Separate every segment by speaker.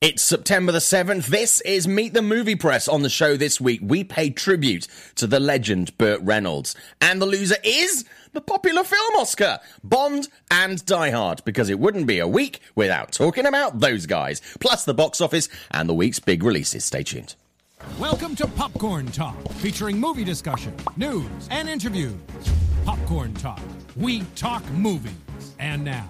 Speaker 1: It's September the 7th. This is Meet the Movie Press. On the show this week, we pay tribute to the legend Burt Reynolds. And the loser is the popular film Oscar, Bond and Die Hard, because it wouldn't be a week without talking about those guys, plus the box office and the week's big releases. Stay tuned.
Speaker 2: Welcome to Popcorn Talk, featuring movie discussion, news, and interviews. Popcorn Talk, we talk movies. And now,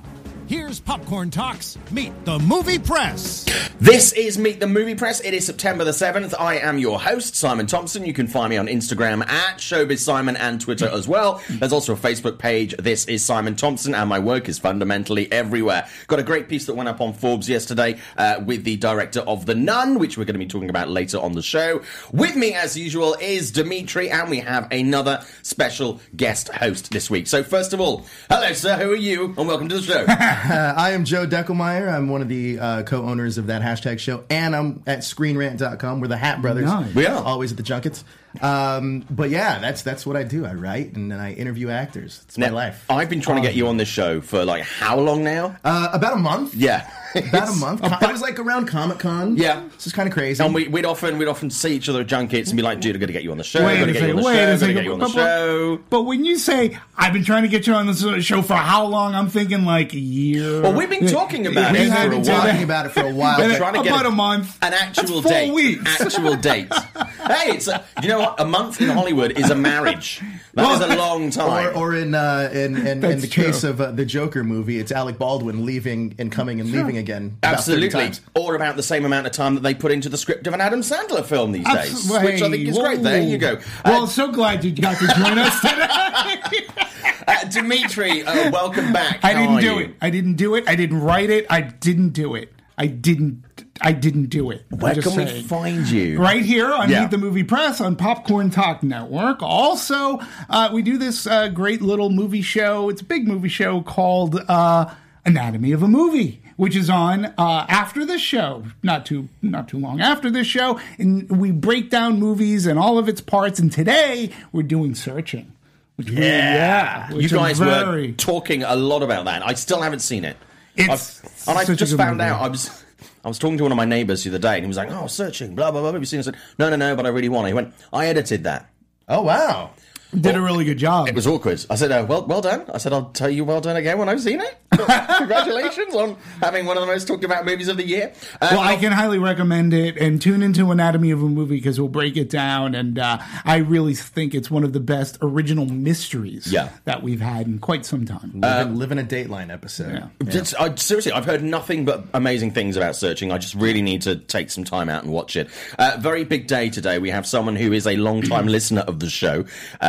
Speaker 2: here's Popcorn Talks Meet the Movie Press.
Speaker 1: This is Meet the Movie Press. It is September the 7th. I am your host, Simon Thompson. You can find me on Instagram at Showbiz Simon and Twitter as well. There's also a Facebook page. This is Simon Thompson, and my work is fundamentally everywhere. Got a great piece that went up on Forbes yesterday uh, with the director of The Nun, which we're going to be talking about later on the show. With me, as usual, is Dimitri, and we have another special guest host this week. So, first of all, hello, sir. Who are you? And welcome to the show.
Speaker 3: Uh, I am Joe Deckelmeier. I'm one of the uh, co-owners of that hashtag show, and I'm at ScreenRant.com. We're the Hat Brothers.
Speaker 4: Nice.
Speaker 1: We are.
Speaker 3: always at the junkets. Um, but yeah, that's that's what I do. I write and then I interview actors. It's my life.
Speaker 1: I've been trying to get you on this show for like how long now?
Speaker 3: Uh, about a month.
Speaker 1: Yeah.
Speaker 3: About a month. it was like around Comic Con.
Speaker 1: Yeah.
Speaker 3: this is kind of crazy.
Speaker 1: And we, we'd often we'd often see each other at junkets and be like, dude, I'm gonna get you on the show.
Speaker 4: Wait
Speaker 1: I'm gonna get you on the show.
Speaker 4: a
Speaker 1: I'm gonna get you on the
Speaker 4: But-
Speaker 1: show.
Speaker 4: But when you say I've been trying to get you on the show for how long, I'm thinking like a year.
Speaker 1: Well, we've been talking about it.
Speaker 3: We've
Speaker 1: for a
Speaker 3: been
Speaker 1: while.
Speaker 3: talking about it for a while. But-
Speaker 1: trying to get
Speaker 4: about a month.
Speaker 1: An actual
Speaker 4: That's four
Speaker 1: date.
Speaker 4: weeks.
Speaker 1: Actual date. hey, it's a, you know what? A month in Hollywood is a marriage. that That is a long time.
Speaker 3: or, or in uh, in, in, in
Speaker 4: That's
Speaker 3: the case of uh, the Joker movie, it's Alec Baldwin leaving and coming and leaving again. about 30
Speaker 1: Absolutely.
Speaker 3: times.
Speaker 1: Or about the same amount of time that they put into the script of an Adam Sandler film these days.
Speaker 4: Abs-
Speaker 1: Which I think is
Speaker 4: Hey,
Speaker 1: great. There you go.
Speaker 4: Well,
Speaker 1: Uh,
Speaker 4: so glad you got to join us today.
Speaker 1: uh, Dimitri, uh, welcome back.
Speaker 4: I
Speaker 1: How
Speaker 4: didn't do
Speaker 1: you?
Speaker 4: it. I didn't do it. I didn't write it. I didn't do it. I didn't. I didn't do it.
Speaker 1: Where can we find you?
Speaker 4: Right here on
Speaker 1: Yeah.
Speaker 4: Meet the Movie Press on Popcorn Talk Network. Also, uh, we do this uh, great little movie show. It's a big movie show called uh, Anatomy of a Movie, which is on uh, after this show, not too not too long after this show, and we break down movies and all of its parts. And today we're doing searching. Which yeah,
Speaker 1: You
Speaker 4: which
Speaker 1: guys
Speaker 4: are
Speaker 1: were talking a lot about that. I still haven't seen it.
Speaker 4: It's
Speaker 1: I've- and I just found out I was I was talking to one of my neighbours the other day, and he was like, "Oh, searching, blah blah blah." Have you seen? I said, "No, no, no," but I really want it. He went, "I edited that."
Speaker 3: Oh wow!
Speaker 4: Did a really good job.
Speaker 1: It was awkward. I said, uh, "Well, well done." I said, "I'll tell you well done again when I've seen it." Congratulations on having one of the most talked about movies of the year. Uh,
Speaker 4: Well, I can highly recommend it and tune into Anatomy of a Movie because we'll break it down. And uh, I really think it's one of the best original mysteries
Speaker 1: Yeah.
Speaker 4: that we've had in quite some time.
Speaker 3: Living, living a Dateline episode.
Speaker 4: Yeah.
Speaker 1: Just- I, seriously, I've heard nothing but amazing things about searching. I just really need to take some time out and watch it. Uh, very big day today. We have someone who is a long-time listener of the show,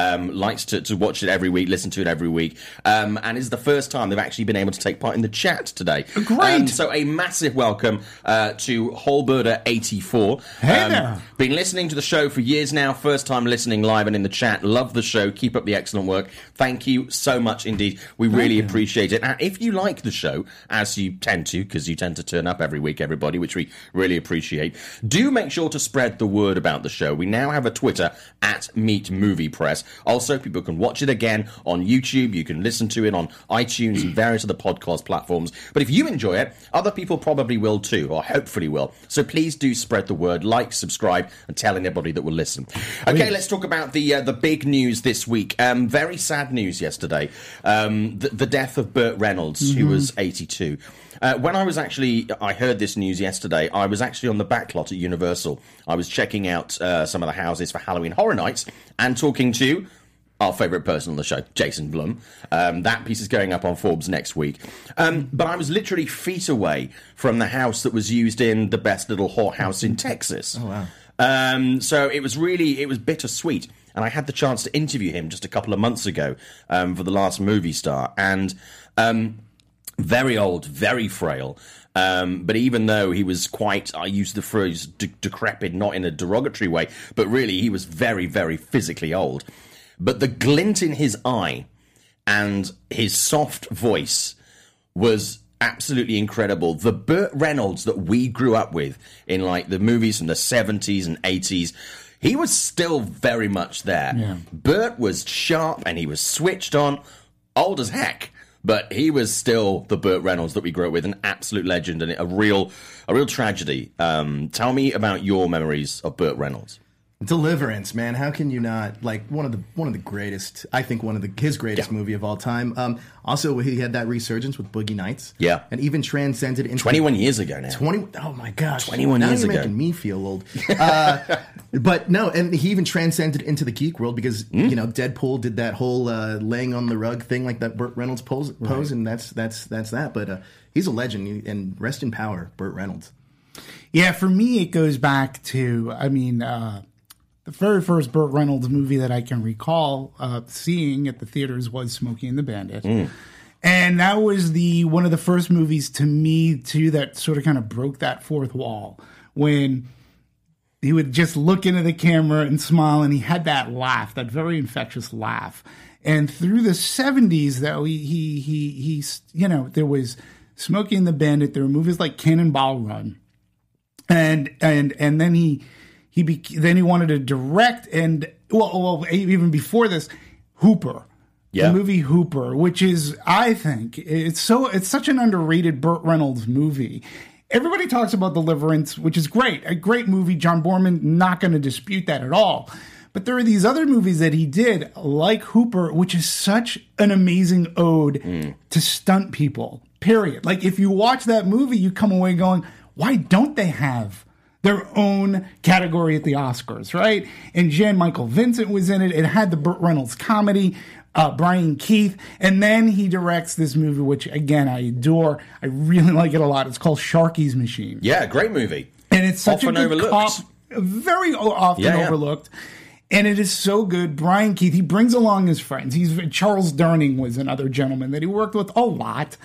Speaker 1: um, likes to, to watch it every week, listen to it every week, um, and is the first time they've actually been able to take part in the chat today.
Speaker 4: Great.
Speaker 1: Um, so a massive welcome uh, to Holberder84.
Speaker 4: Hey there.
Speaker 1: Been listening to the show for years now. First time listening live and in the chat. Love the show. Keep up the excellent work. Thank you so much indeed. We really appreciate it. And if you like the show, as you tend to, because you tend to turn up every week, everybody, which we really appreciate, do make sure to spread the word about the show. We now have a Twitter at Meet Movie Press. Also, people can watch it again on YouTube. You can listen to it on iTunes and various other podcast platforms. But if you enjoy it, other people probably will too, or hopefully will. So please do spread the word, like, subscribe, and tell anybody that will listen. Okay, let's talk about the uh, the big news this week. Um, very sad news yesterday. Um, the, the death of Burt Reynolds, who was 82. Uh, when I was actually, I heard this news yesterday. I was actually on the back lot at Universal. I was checking out uh, some of the houses for Halloween Horror Nights and talking to our favourite person on the show, Jason Blum. Um, that piece is going up on Forbes next week. Um, but I was literally feet away from the house that was used in the best little whorehouse in Texas. Oh wow! Um, so it was really it was bittersweet, and I had the chance to interview him just a couple of months ago um, for the last movie star, and. Very old, very frail. Um, but even though he was quite, I use the phrase de- decrepit, not in a derogatory way, but really he was very, very physically old. But the glint in his eye and his soft voice was absolutely incredible. The Burt Reynolds that we grew up with in like the movies from the 70s and 80s, he was still very much there.
Speaker 4: Yeah.
Speaker 1: Burt was sharp and he was switched on, old as heck. But he was still the Burt Reynolds that we grew up with, an absolute legend and a real, a real tragedy. Um, tell me about your memories of Burt Reynolds.
Speaker 3: Deliverance, man. How can you not like one of the one of the greatest? I think one of the his greatest
Speaker 1: Yeah.
Speaker 3: movie of all time. Um, also, he had that resurgence with Boogie Nights.
Speaker 1: Yeah.
Speaker 3: and even transcended into
Speaker 1: 21 years ago now.
Speaker 3: 20 oh my gosh
Speaker 1: 21 years
Speaker 3: you're
Speaker 1: ago.
Speaker 3: making me feel old uh, but no and he even transcended into the geek world because
Speaker 1: Hmm?
Speaker 3: you know deadpool did that whole uh, laying on the rug thing like that burt reynolds pose, pose and that's that's that's that but uh, he's a legend and rest in power burt reynolds
Speaker 4: Yeah, for me, it goes back to, I mean, uh, the very first Burt Reynolds movie that I can recall uh, seeing at the theaters was Smokey and the Bandit. And that was the one of the first movies to me too that sort of kind of broke that fourth wall when he would just look into the camera and smile and he had that laugh, that very infectious laugh. And through the 70s though, he he he he you know, there was Smokey and the Bandit, there were movies like Cannonball Run and and and then he he be, then he wanted to direct and well, well even before this Hooper.
Speaker 1: Yeah.
Speaker 4: the movie Hooper which is I think it's so it's such an underrated Burt Reynolds movie. Everybody talks about Deliverance which is great a great movie. John Boorman not going to dispute that at all. But there are these other movies that he did like Hooper which is such an amazing ode mm. to stunt people period. Like if you watch that movie you come away going why don't they have their own category at the Oscars, right? And Jan Michael Vincent was in it. It had the Burt Reynolds comedy, uh, Brian Keith, and then he directs this movie, which again I adore. I really like it a lot. It's called Sharky's Machine,
Speaker 1: Yeah, great movie.
Speaker 4: and it's such
Speaker 1: Often
Speaker 4: a good
Speaker 1: overlooked.
Speaker 4: cop, very often
Speaker 1: Yeah, yeah.
Speaker 4: overlooked. And it is so good. Brian Keith, he brings along his friends. He's Charles Durning was another gentleman that he worked with a lot.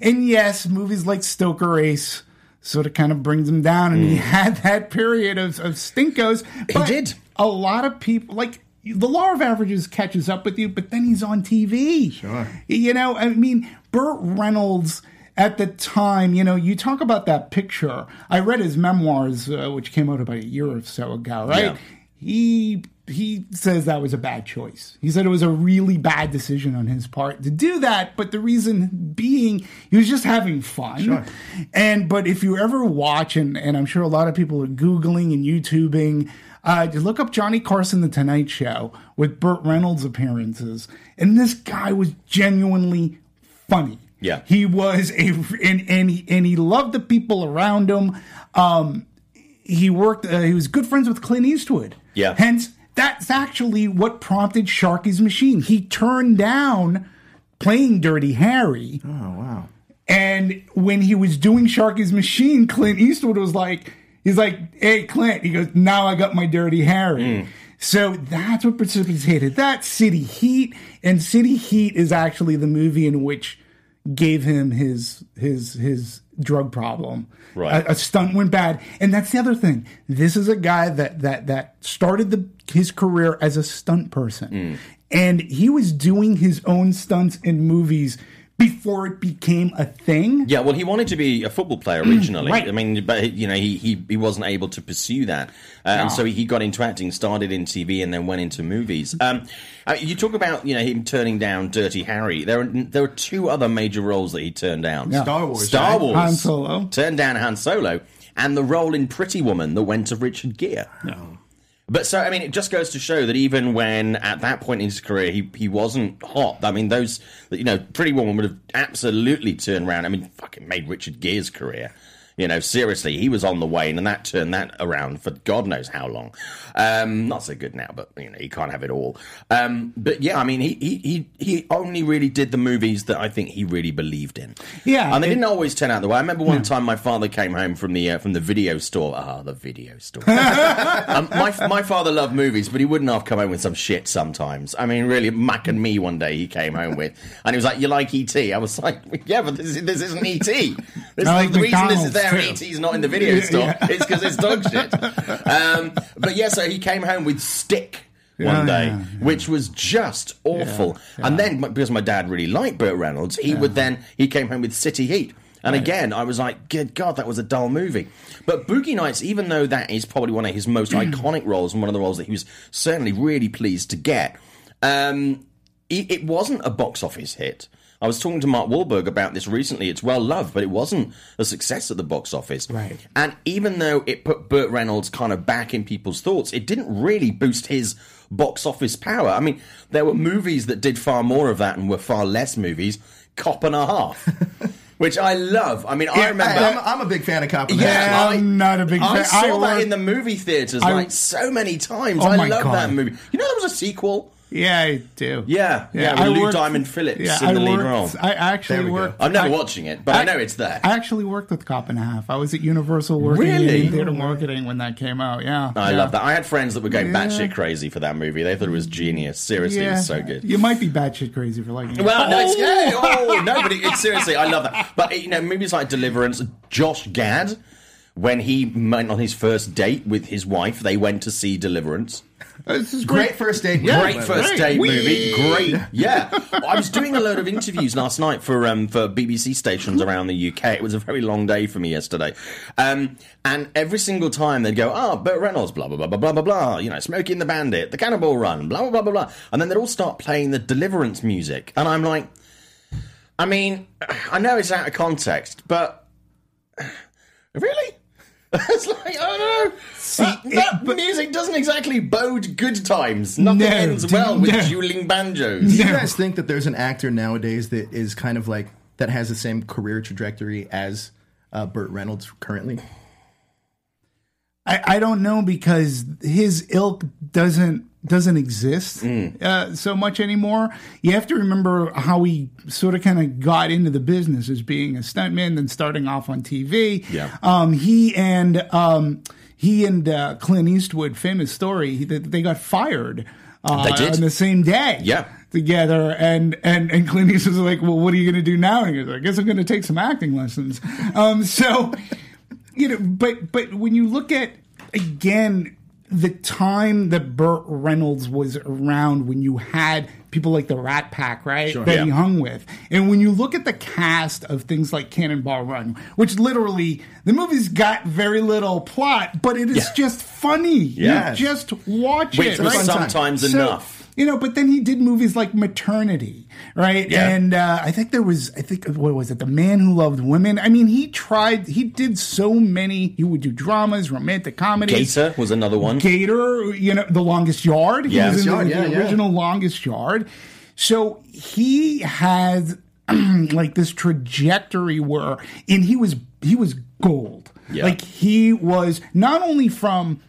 Speaker 4: And yes, movies like Stroker Ace sort of kind of brings him down. And he had that period of, of stinkos. But
Speaker 1: did.
Speaker 4: A lot of people like the law of averages catches up with you, but then he's on TV. Sure. You know, I mean, Burt Reynolds at the time, you know, you talk about that picture. I read his memoirs, uh, which came out about a year or so ago, right?
Speaker 1: Yeah.
Speaker 4: He he says that was a bad choice. He said it was a really bad decision on his part to do that, but the reason being he was just having fun.
Speaker 3: Sure.
Speaker 4: And but if you ever watch, and, and I'm sure a lot of people are googling and YouTubing, uh, just look up Johnny Carson, The Tonight Show with Burt Reynolds appearances, and this guy was genuinely funny.
Speaker 1: Yeah.
Speaker 4: he was a and and he, and he loved the people around him. Um, he worked. Uh, he was good friends with Clint Eastwood.
Speaker 1: Yeah.
Speaker 4: Hence, that's actually what prompted Sharky's Machine. He turned down playing Dirty Harry.
Speaker 3: oh wow
Speaker 4: And when he was doing Sharky's Machine, Clint Eastwood was like, he's like, hey, Clint, he goes, now I got my Dirty Harry. Hmm. So that's what precipitated that City Heat. And City Heat is actually the movie in which gave him his his his drug problem.
Speaker 1: Right.
Speaker 4: A, a stunt went bad. And that's the other thing. This is a guy that that that started the his career as a stunt person. Mm. And he was doing his own stunts in movies before it became a thing.
Speaker 1: Yeah, well, he wanted to be a football player originally.
Speaker 4: Right.
Speaker 1: I mean, but you know, he, he, he wasn't able to pursue that, uh, and so he got into acting, started in TV, and then went into movies. Um, uh, you talk about you know him turning down Dirty Harry. There are there were two other major roles that he turned down.
Speaker 3: Star Wars,
Speaker 1: Star
Speaker 3: right?
Speaker 1: Wars,
Speaker 4: Han Solo.
Speaker 1: turned down Han Solo, and the role in Pretty Woman that went to Richard Gere.
Speaker 4: No.
Speaker 1: But so I mean, it just goes to show that even when at that point in his career he he wasn't hot. I mean, those you know, Pretty Woman would have absolutely turned around. I mean, fucking made Richard Gere's career. You know, seriously, he was on the wane, and that turned that around for God knows how long. Um, not so good now, but you know, he can't have it all. Um, but yeah, I mean, he, he he he only really did the movies that I think he really believed in.
Speaker 4: Yeah,
Speaker 1: and they
Speaker 4: it-
Speaker 1: didn't always turn out the way. I remember one time my father came home from the uh, from the video store. Ah, the video store. um, my my father loved movies, but he wouldn't have come home with some shit sometimes. I mean, really, Mac and me one day he came home with, and he was like, "You like ET?" I was like, "Yeah, but this, this isn't ET. This is
Speaker 4: like
Speaker 1: the reason this is there.
Speaker 4: Too.
Speaker 1: ET's not in the video store. It's because it's dog shit." Um, but yeah, so he came home with Stick. One
Speaker 4: Yeah,
Speaker 1: day,
Speaker 4: yeah,
Speaker 1: which was just awful, and then because my dad really liked Burt Reynolds, he would then he came home with City Heat, and again I was like, "Good God, that was a dull movie." But Boogie Nights, even though that is probably one of his most iconic roles and one of the roles that he was certainly really pleased to get, um, it, it wasn't a box office hit. I was talking to Mark Wahlberg about this recently. It's well loved, but it wasn't a success at the box office.
Speaker 4: Right.
Speaker 1: And even though it put Burt Reynolds kind of back in people's thoughts, it didn't really boost his box office power. I mean, there were movies that did far more of that and were far less movies. Cop and a Half, which I love. I mean, I
Speaker 3: I,
Speaker 1: remember.
Speaker 3: am I'm a big fan of Cop and a
Speaker 1: Yeah,
Speaker 3: Half.
Speaker 4: I'm not a big fan.
Speaker 1: I saw
Speaker 4: I
Speaker 1: that in the movie theaters
Speaker 4: I-
Speaker 1: like so many times.
Speaker 4: Oh
Speaker 1: I love that movie. You know, there was a sequel.
Speaker 4: Yeah, I do.
Speaker 1: Yeah, yeah, with
Speaker 4: I
Speaker 1: Lou
Speaker 4: worked-
Speaker 1: Diamond Phillips in
Speaker 4: I
Speaker 1: the lead
Speaker 4: worked-
Speaker 1: role.
Speaker 4: I actually
Speaker 3: we go.
Speaker 4: worked.
Speaker 1: I'm never
Speaker 4: I-
Speaker 1: watching it, but I, know it's there.
Speaker 4: I actually worked with Cop and a Half. I was at Universal working
Speaker 1: Really?
Speaker 4: in theater marketing when that came out. Yeah,
Speaker 1: I
Speaker 4: yeah.
Speaker 1: love that. I had friends that were going
Speaker 4: Yeah.
Speaker 1: batshit crazy for that movie. They thought it was genius. Seriously, it was so good.
Speaker 4: You might be batshit crazy for liking it.
Speaker 1: Well, no, it's, oh! yeah, oh, no, but it, it's seriously, I love that. But you know, movies like Deliverance, Josh Gad, when he went on his first date with his wife, they went to see Deliverance.
Speaker 4: This is
Speaker 3: Great first date. movie,
Speaker 1: Great first
Speaker 3: way.
Speaker 1: date
Speaker 4: Whee!
Speaker 1: movie. Great, yeah. I was doing a load of interviews last night for um, for BBC stations around the UK. It was a very long day for me yesterday, um, and every single time they'd go, "Oh, Burt Reynolds, blah blah blah blah blah blah blah," you know, Smokey and the Bandit, The Cannonball Run, blah blah blah blah blah, and then they'd all start playing the Deliverance music, and I'm like, I mean, I know it's out of context, but really. It's like I don't know. that
Speaker 4: it-
Speaker 1: that
Speaker 4: but-
Speaker 1: music doesn't exactly bode good times. Nothing
Speaker 4: No,
Speaker 1: ends
Speaker 4: do-
Speaker 1: well with
Speaker 4: no.
Speaker 1: dueling banjos.
Speaker 3: Do you guys think that there's an actor nowadays that is kind of like that has the same career trajectory as uh, Burt Reynolds currently?
Speaker 4: I, I don't know because his ilk doesn't doesn't exist
Speaker 1: Mm.
Speaker 4: uh, so much anymore. You have to remember how he sort of kind of got into the business as being a stuntman, then starting off on TV.
Speaker 1: Yeah.
Speaker 4: Um, he and um, he and uh, Clint Eastwood, famous story, he, they, they got fired. Uh, on the same day.
Speaker 1: Yeah.
Speaker 4: Together, and and and Clint Eastwood's like, "Well, what are you going to do now?" And he goes, "I guess I'm going to take some acting lessons." Um, so you know, but but when you look at again the time that Burt Reynolds was around, when you had people like the Rat Pack, right, that
Speaker 1: Yeah.
Speaker 4: he hung with, and when you look at the cast of things like Cannonball Run, which literally the movie's got very little plot, but it is
Speaker 1: Yeah.
Speaker 4: just funny.
Speaker 1: Yeah.
Speaker 4: You just watch
Speaker 1: Which
Speaker 4: it,
Speaker 1: was
Speaker 4: right?
Speaker 1: sometimes
Speaker 4: So,
Speaker 1: enough.
Speaker 4: You know, but then he did movies like Maternity, right?
Speaker 1: Yeah.
Speaker 4: And uh, I think there was, I think, what was it? The Man Who Loved Women. I mean, he tried, he did so many. He would do dramas, romantic comedies.
Speaker 1: Gator was another one.
Speaker 4: Gator, you know, The Longest Yard. He
Speaker 1: Yeah.
Speaker 4: was in
Speaker 3: Longest
Speaker 4: the,
Speaker 3: Yard,
Speaker 4: the
Speaker 3: yeah, yeah.
Speaker 4: original Longest Yard. So he had like this trajectory where, and he was, he was gold.
Speaker 1: Yeah.
Speaker 4: Like he was not only from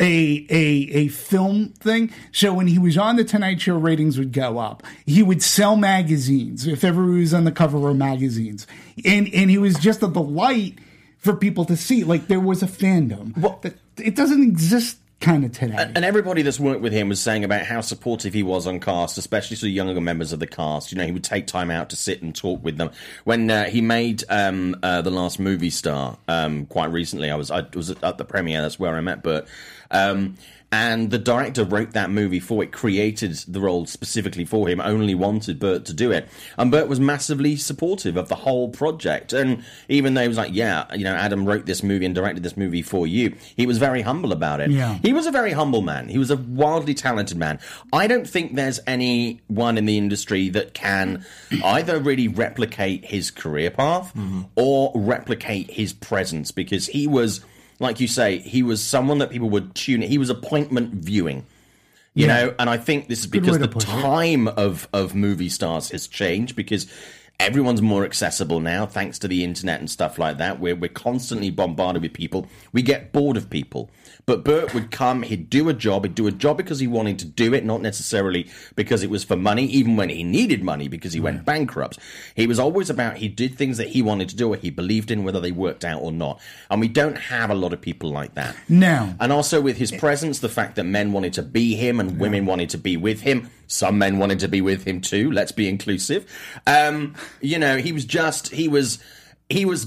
Speaker 4: a a a film thing. So when he was on the Tonight Show, ratings would go up. He would sell magazines if ever he was on the cover of magazines, and and he was just a delight for people to see. Like there was a fandom.
Speaker 1: Well-
Speaker 4: that it doesn't exist kind of today.
Speaker 1: And everybody that's worked with him was saying about how supportive he was on cast, especially to younger members of the cast. You know, he would take time out to sit and talk with them. When uh, he made um, uh, the last movie star um, quite recently, I was I was at the premiere. That's where I met Burt. Um, and the director wrote that movie for it, created the role specifically for him, only wanted Burt to do it. And Burt was massively supportive of the whole project. And even though he was like, yeah, you know, Adam wrote this movie and directed this movie for you, he was very humble about it.
Speaker 4: Yeah.
Speaker 1: He was a very humble man. He was a wildly talented man. I don't think there's anyone in the industry that can either really replicate his career path mm-hmm. or replicate his presence because he was, like you say, he was someone that people would tune. He was appointment viewing. You know, and I think this is because the
Speaker 4: put it.
Speaker 1: time of of movie stars has changed because everyone's more accessible now thanks to the internet and stuff like that. We're we're constantly bombarded with people. We get bored of people. But Burt would come, he'd do a job, he'd do a job because he wanted to do it, not necessarily because it was for money, even when he needed money because he went bankrupt. He was always about he did things that he wanted to do or he believed in, whether they worked out or not. And we don't have a lot of people like that.
Speaker 4: now
Speaker 1: And also with his presence, the fact that men wanted to be him and women wanted to be with him. Some men wanted to be with him too. Let's be inclusive. Um, you know, he was just he was he was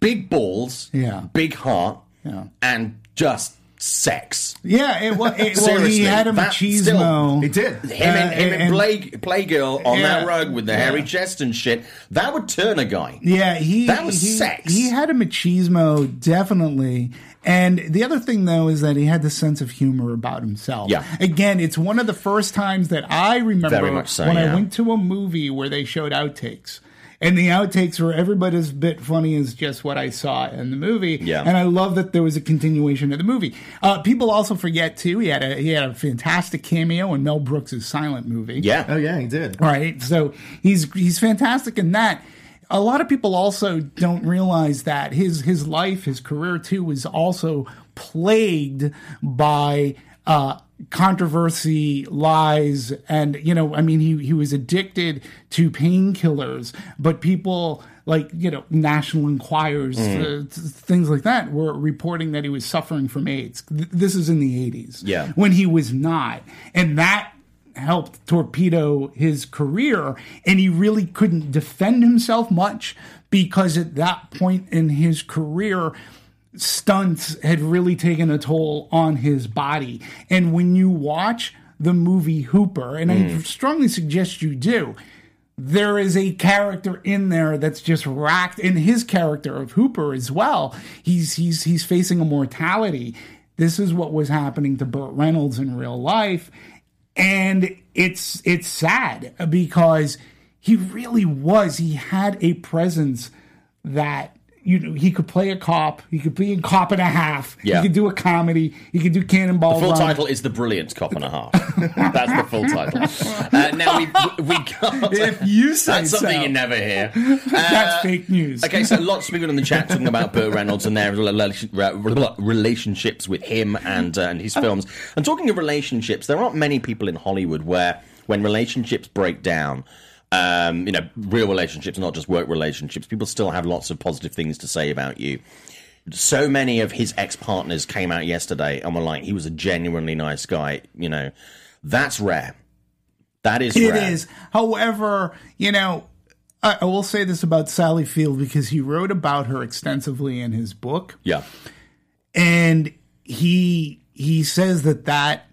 Speaker 1: big balls,
Speaker 4: Yeah.
Speaker 1: big heart,
Speaker 4: Yeah.
Speaker 1: and just sex.
Speaker 4: Yeah, it, was. it, well,
Speaker 1: Seriously,
Speaker 4: he had a
Speaker 1: that
Speaker 4: machismo.
Speaker 1: still-
Speaker 3: He did.
Speaker 1: Him and,
Speaker 4: Uh,
Speaker 1: him and,
Speaker 4: and-
Speaker 1: Play, Playgirl on
Speaker 4: Yeah.
Speaker 1: that rug with the
Speaker 4: Yeah.
Speaker 1: hairy chest and shit. That would turn a guy.
Speaker 4: Yeah, he
Speaker 1: That was
Speaker 4: he,
Speaker 1: sex.
Speaker 4: He had a machismo, definitely. And the other thing, though, is that he had the sense of humor about himself.
Speaker 1: Yeah.
Speaker 4: Again, it's one of the first times that I remember
Speaker 1: Very much so,
Speaker 4: when
Speaker 1: yeah.
Speaker 4: I went to a movie where they showed outtakes. And the outtakes were every bit as bit funny as just what I saw in the movie.
Speaker 1: Yeah.
Speaker 4: And I love that there was a continuation of the movie. Uh, people also forget too. He had a he had a fantastic cameo in Mel Brooks' silent movie.
Speaker 1: Yeah.
Speaker 3: Oh yeah, he did.
Speaker 4: Right. So he's he's fantastic in that. A lot of people also don't realize that his his life, his career too, was also plagued by uh, controversy, lies, and you know, I mean, he he was addicted to painkillers, but people like you know National Enquirers, uh, things like that, were reporting that he was suffering from AIDS. Th- This is in the eighties,
Speaker 1: Yeah.
Speaker 4: when he was not, and that helped torpedo his career and he really couldn't defend himself much because at that point in his career stunts had really taken a toll on his body and when you watch the movie Hooper and I mm. strongly suggest you do there is a character in there that's just racked in his character of Hooper as well. He's he's he's facing a mortality. This is what was happening to Burt Reynolds in real life. And it's it's sad because he really was. He had a presence that you know he could play a cop. He could be a cop and a half.
Speaker 1: Yeah.
Speaker 4: He could do a comedy. He could do Cannonball.
Speaker 1: The full
Speaker 4: Run.
Speaker 1: title is The Brilliant Cop and a Half. That's the full title. Uh, now, we, we got.
Speaker 4: If you say
Speaker 1: That's something
Speaker 4: so.
Speaker 1: you never hear.
Speaker 4: That's fake news.
Speaker 1: Okay, so lots of people in the chat talking about Burt Reynolds and their relation- relationships with him and uh, and his films. And talking of relationships, there aren't many people in Hollywood where when relationships break down. Um, you know, real relationships, not just work relationships. People still have lots of positive things to say about you. So many of his ex partners came out yesterday and were like, he was a genuinely nice guy. You know, that's rare. That is
Speaker 4: It
Speaker 1: rare.
Speaker 4: is. However, you know, I, I will say this about Sally Field because he wrote about her extensively in his book,
Speaker 1: Yeah.
Speaker 4: and he he says that that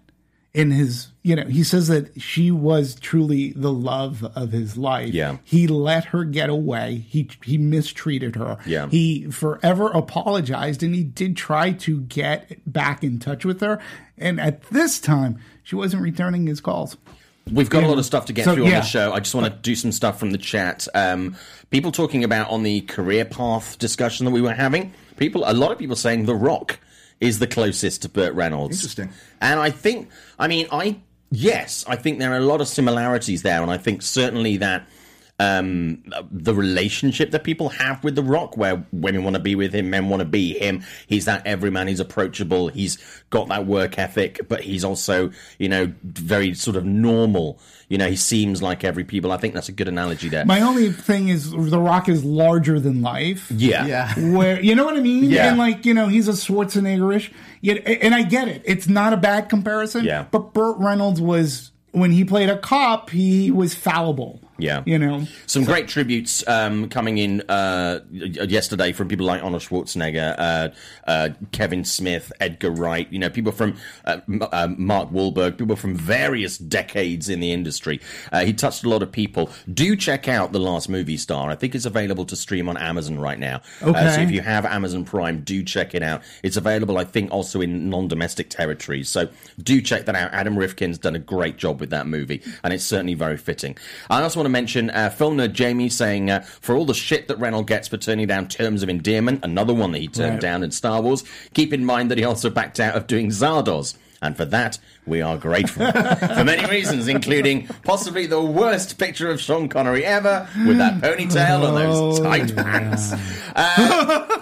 Speaker 4: in his you know he says that she was truly the love of his life.
Speaker 1: Yeah.
Speaker 4: he let her get away. He he mistreated her.
Speaker 1: Yeah.
Speaker 4: he forever apologized, and he did try to get back in touch with her. And at this time, she wasn't returning his calls.
Speaker 1: We've got a lot of stuff to get
Speaker 4: So,
Speaker 1: through on
Speaker 4: yeah.
Speaker 1: the show. I just want to do some stuff from the chat. Um, people talking about on the career path discussion that we were having. People, a lot of people saying The Rock is the closest to Burt Reynolds.
Speaker 3: Interesting.
Speaker 1: And I think, I mean, I yes, I think there are a lot of similarities there, and I think certainly that um, the relationship that people have with The Rock, where women want to be with him, men want to be him. He's that everyman. He's approachable. He's got that work ethic, but he's also, you know, very sort of normal. You know, he seems like every people. I think that's a good analogy there.
Speaker 4: My only thing is The Rock is larger than life.
Speaker 1: yeah,
Speaker 3: Yeah.
Speaker 4: Where you know what I mean?
Speaker 1: Yeah.
Speaker 4: And like, you know, he's a Schwarzeneggerish. Yet and I get it. It's not a bad comparison.
Speaker 1: Yeah.
Speaker 4: But Burt Reynolds was when he played a cop, he was fallible.
Speaker 1: Yeah.
Speaker 4: You know?
Speaker 1: Some great tributes um, coming in uh, yesterday from people like Arnold Schwarzenegger, uh, uh, Kevin Smith, Edgar Wright. You know, people from uh, M- uh, Mark Wahlberg, people from various decades in the industry. Uh, he touched a lot of people. Do check out the Last Movie Star. I think it's available to stream on Amazon right now.
Speaker 4: Okay.
Speaker 1: so if you have Amazon Prime, do check it out. It's available, I think, also in non-domestic territories. So do check that out. Adam Rifkin's done a great job with that movie, and it's certainly very fitting. I also want to mention uh, film nerd Jamie saying, uh, for all the shit that Reynolds gets for turning down Terms of Endearment, another one that he turned
Speaker 4: Right.
Speaker 1: down in Star Wars, keep in mind that he also backed out of doing Zardoz. And for that, we are grateful. for many reasons, including possibly the worst picture of Sean Connery ever, with that ponytail and those
Speaker 4: Oh,
Speaker 1: tight pants.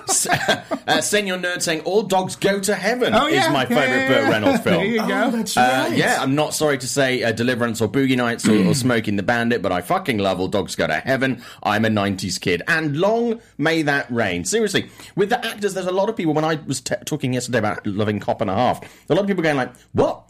Speaker 1: Uh, Senor Nerd saying, All Dogs Go to Heaven
Speaker 4: Oh yeah.
Speaker 1: is my
Speaker 4: Yeah,
Speaker 1: favourite
Speaker 4: yeah,
Speaker 1: Burt. Reynolds film.
Speaker 4: There you go.
Speaker 3: Oh, that's
Speaker 1: Uh,
Speaker 3: right.
Speaker 1: yeah, I'm not sorry to say uh, Deliverance or Boogie Nights or, or Smokey and the Bandit, but I fucking love All Dogs Go to Heaven. I'm a 90s kid. And long may that reign. Seriously, with the actors, there's a lot of people, when I was t- talking yesterday about loving Cop and a Half, a lot of people going like, what?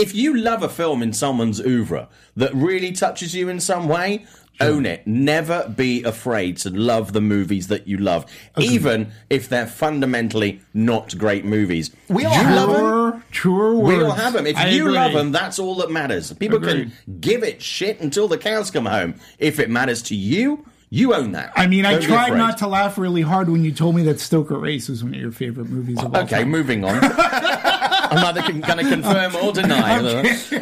Speaker 1: If you love a film in someone's oeuvre that really touches you in some way, Own it. Never be afraid to love the movies that you love, even if they're fundamentally not great movies.
Speaker 3: We all
Speaker 1: you
Speaker 3: have
Speaker 1: love them.
Speaker 4: Truer, truer words.
Speaker 1: We all have them. If
Speaker 4: I
Speaker 1: you
Speaker 4: agree.
Speaker 1: love them, that's all that matters. People
Speaker 4: Agreed.
Speaker 1: can give it shit until the cows come home. If it matters to you, you own that.
Speaker 4: I mean, I
Speaker 1: Don't be
Speaker 4: tried not to laugh really hard when you told me that Stroker Ace was one of your favorite movies of all
Speaker 1: Okay,
Speaker 4: time.
Speaker 1: moving on. I'm either going to confirm or deny.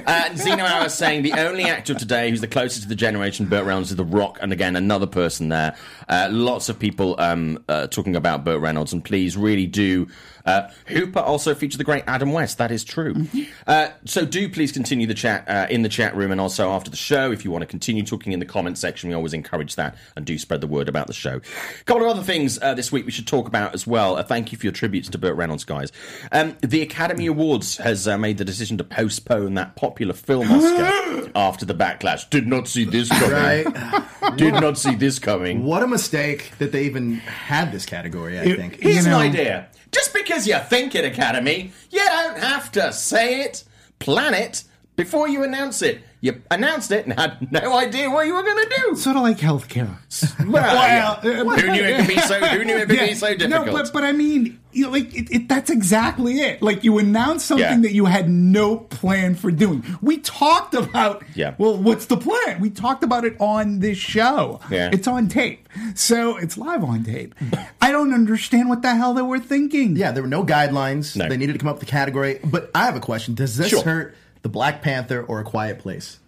Speaker 1: Uh, Zeno Hour saying the only actor of today who's the closest to the generation Burt Reynolds is The Rock, and again another person there. Uh, lots of people um, uh, talking about Burt Reynolds, and please really do. Uh, Hooper also featured the great Adam West. That is true.
Speaker 4: Mm-hmm.
Speaker 1: Uh, so do please continue the chat uh, in the chat room, and also after the show, if you want to continue talking in the comment section, we always encourage that, and do spread the word about the show. A couple of other things uh, this week we should talk about as well. Uh, thank you for your tributes to Burt Reynolds, guys. Um, the Academy Awards has uh, made the decision to postpone that popular film Oscar after the backlash. Did not see this coming.
Speaker 3: Right?
Speaker 1: Did not see this coming.
Speaker 3: what a mistake that they even had this category. I
Speaker 4: It-
Speaker 3: think.
Speaker 1: Here's
Speaker 4: You know-
Speaker 1: an idea. Just because you think it, Academy, you don't have to say it, plan it before you announce it. You announced it and had no idea what you were going to do.
Speaker 4: Sort of like healthcare.
Speaker 1: Well, yeah.
Speaker 4: Uh,
Speaker 1: who knew it could be so? Who knew it could
Speaker 4: Yeah.
Speaker 1: be so difficult?
Speaker 4: No, but but I mean, you know, like it, it, that's exactly it. Like you announced something
Speaker 1: Yeah.
Speaker 4: that you had no plan for doing. We talked about.
Speaker 1: Yeah.
Speaker 4: Well, what's the plan? We talked about it on this show.
Speaker 1: Yeah.
Speaker 4: It's on tape, so it's live on tape. I don't understand what the hell they were thinking.
Speaker 3: Yeah, there were no guidelines.
Speaker 1: No.
Speaker 3: They needed to come up with a category. But I have a question: Does this
Speaker 1: Sure.
Speaker 3: hurt the Black Panther or A Quiet Place?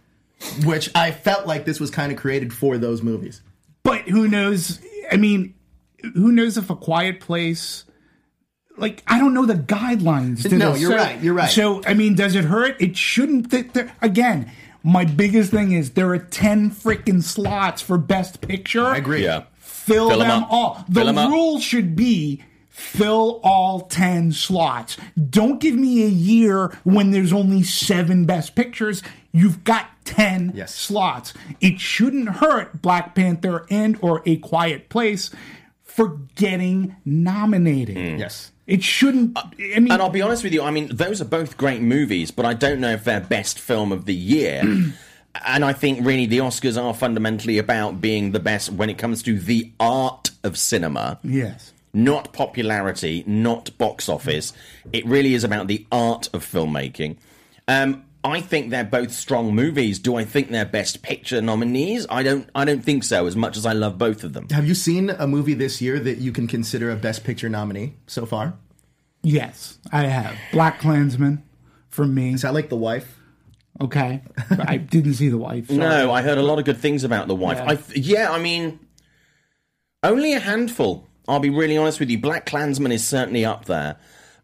Speaker 3: Which I felt like this was kind of created for those movies.
Speaker 4: But who knows? I mean, who knows if a quiet place. Like I don't know the guidelines. to
Speaker 3: No,
Speaker 4: this.
Speaker 3: you're
Speaker 4: So-
Speaker 3: right, you're right.
Speaker 4: So I mean, does it hurt? It shouldn't. Th- th- again, my biggest thing is there are ten freaking slots for Best Picture.
Speaker 3: I agree.
Speaker 1: yeah.
Speaker 4: Fill,
Speaker 1: Fill 'em
Speaker 4: them
Speaker 1: up.
Speaker 4: all. The
Speaker 1: Fill 'em up.
Speaker 4: rule should be fill all 10 slots. Don't give me a year when there's only seven best pictures. You've got 10
Speaker 3: Yes.
Speaker 4: slots. It shouldn't hurt Black Panther and or A Quiet Place for getting nominated.
Speaker 3: Yes.
Speaker 4: It shouldn't I mean.
Speaker 1: And I'll be honest with you, I mean, those are both great movies, but I don't know if they're best film of the year. and I think really the Oscars are fundamentally about being the best when it comes to the art of cinema.
Speaker 4: yes.
Speaker 1: not popularity, not box office. It really is about the art of filmmaking. Um, I think they're both strong movies. Do I think they're best picture nominees? I don't. I don't think so. As much as I love both of them.
Speaker 3: Have you seen a movie this year that you can consider a Best Picture nominee so far?
Speaker 4: Yes, I have. Black Klansman for me.
Speaker 3: Is that like The Wife?
Speaker 4: Okay. I didn't see the wife. sorry.
Speaker 1: No, I heard a lot of good things about the wife.
Speaker 4: Yeah.
Speaker 1: I th- yeah, I mean, only a handful. I'll be really honest with you. Black Klansman is certainly up there.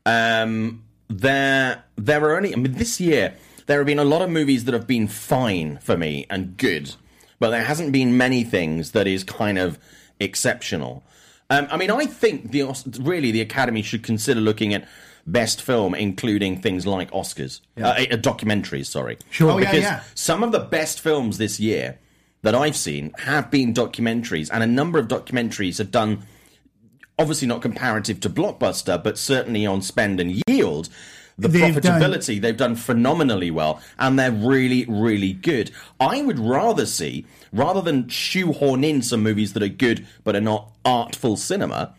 Speaker 1: Um, there, there are only. I mean, this year there have been a lot of movies that have been fine for me and good, but there hasn't been many things that is kind of exceptional. Um, I mean, I think the really the Academy should consider looking at best film, including things like Oscars, uh, uh, documentaries. Sorry,
Speaker 4: Sure.
Speaker 3: Oh, yeah,
Speaker 1: because
Speaker 3: yeah.
Speaker 1: some of the best films this year that I've seen have been documentaries, and a number of documentaries have done obviously not comparative to blockbuster, but certainly on spend and yield. The
Speaker 4: They've done-
Speaker 1: profitability they've done phenomenally well, and they're really, really good. I would rather see, rather than shoehorn in some movies that are good but are not artful cinema,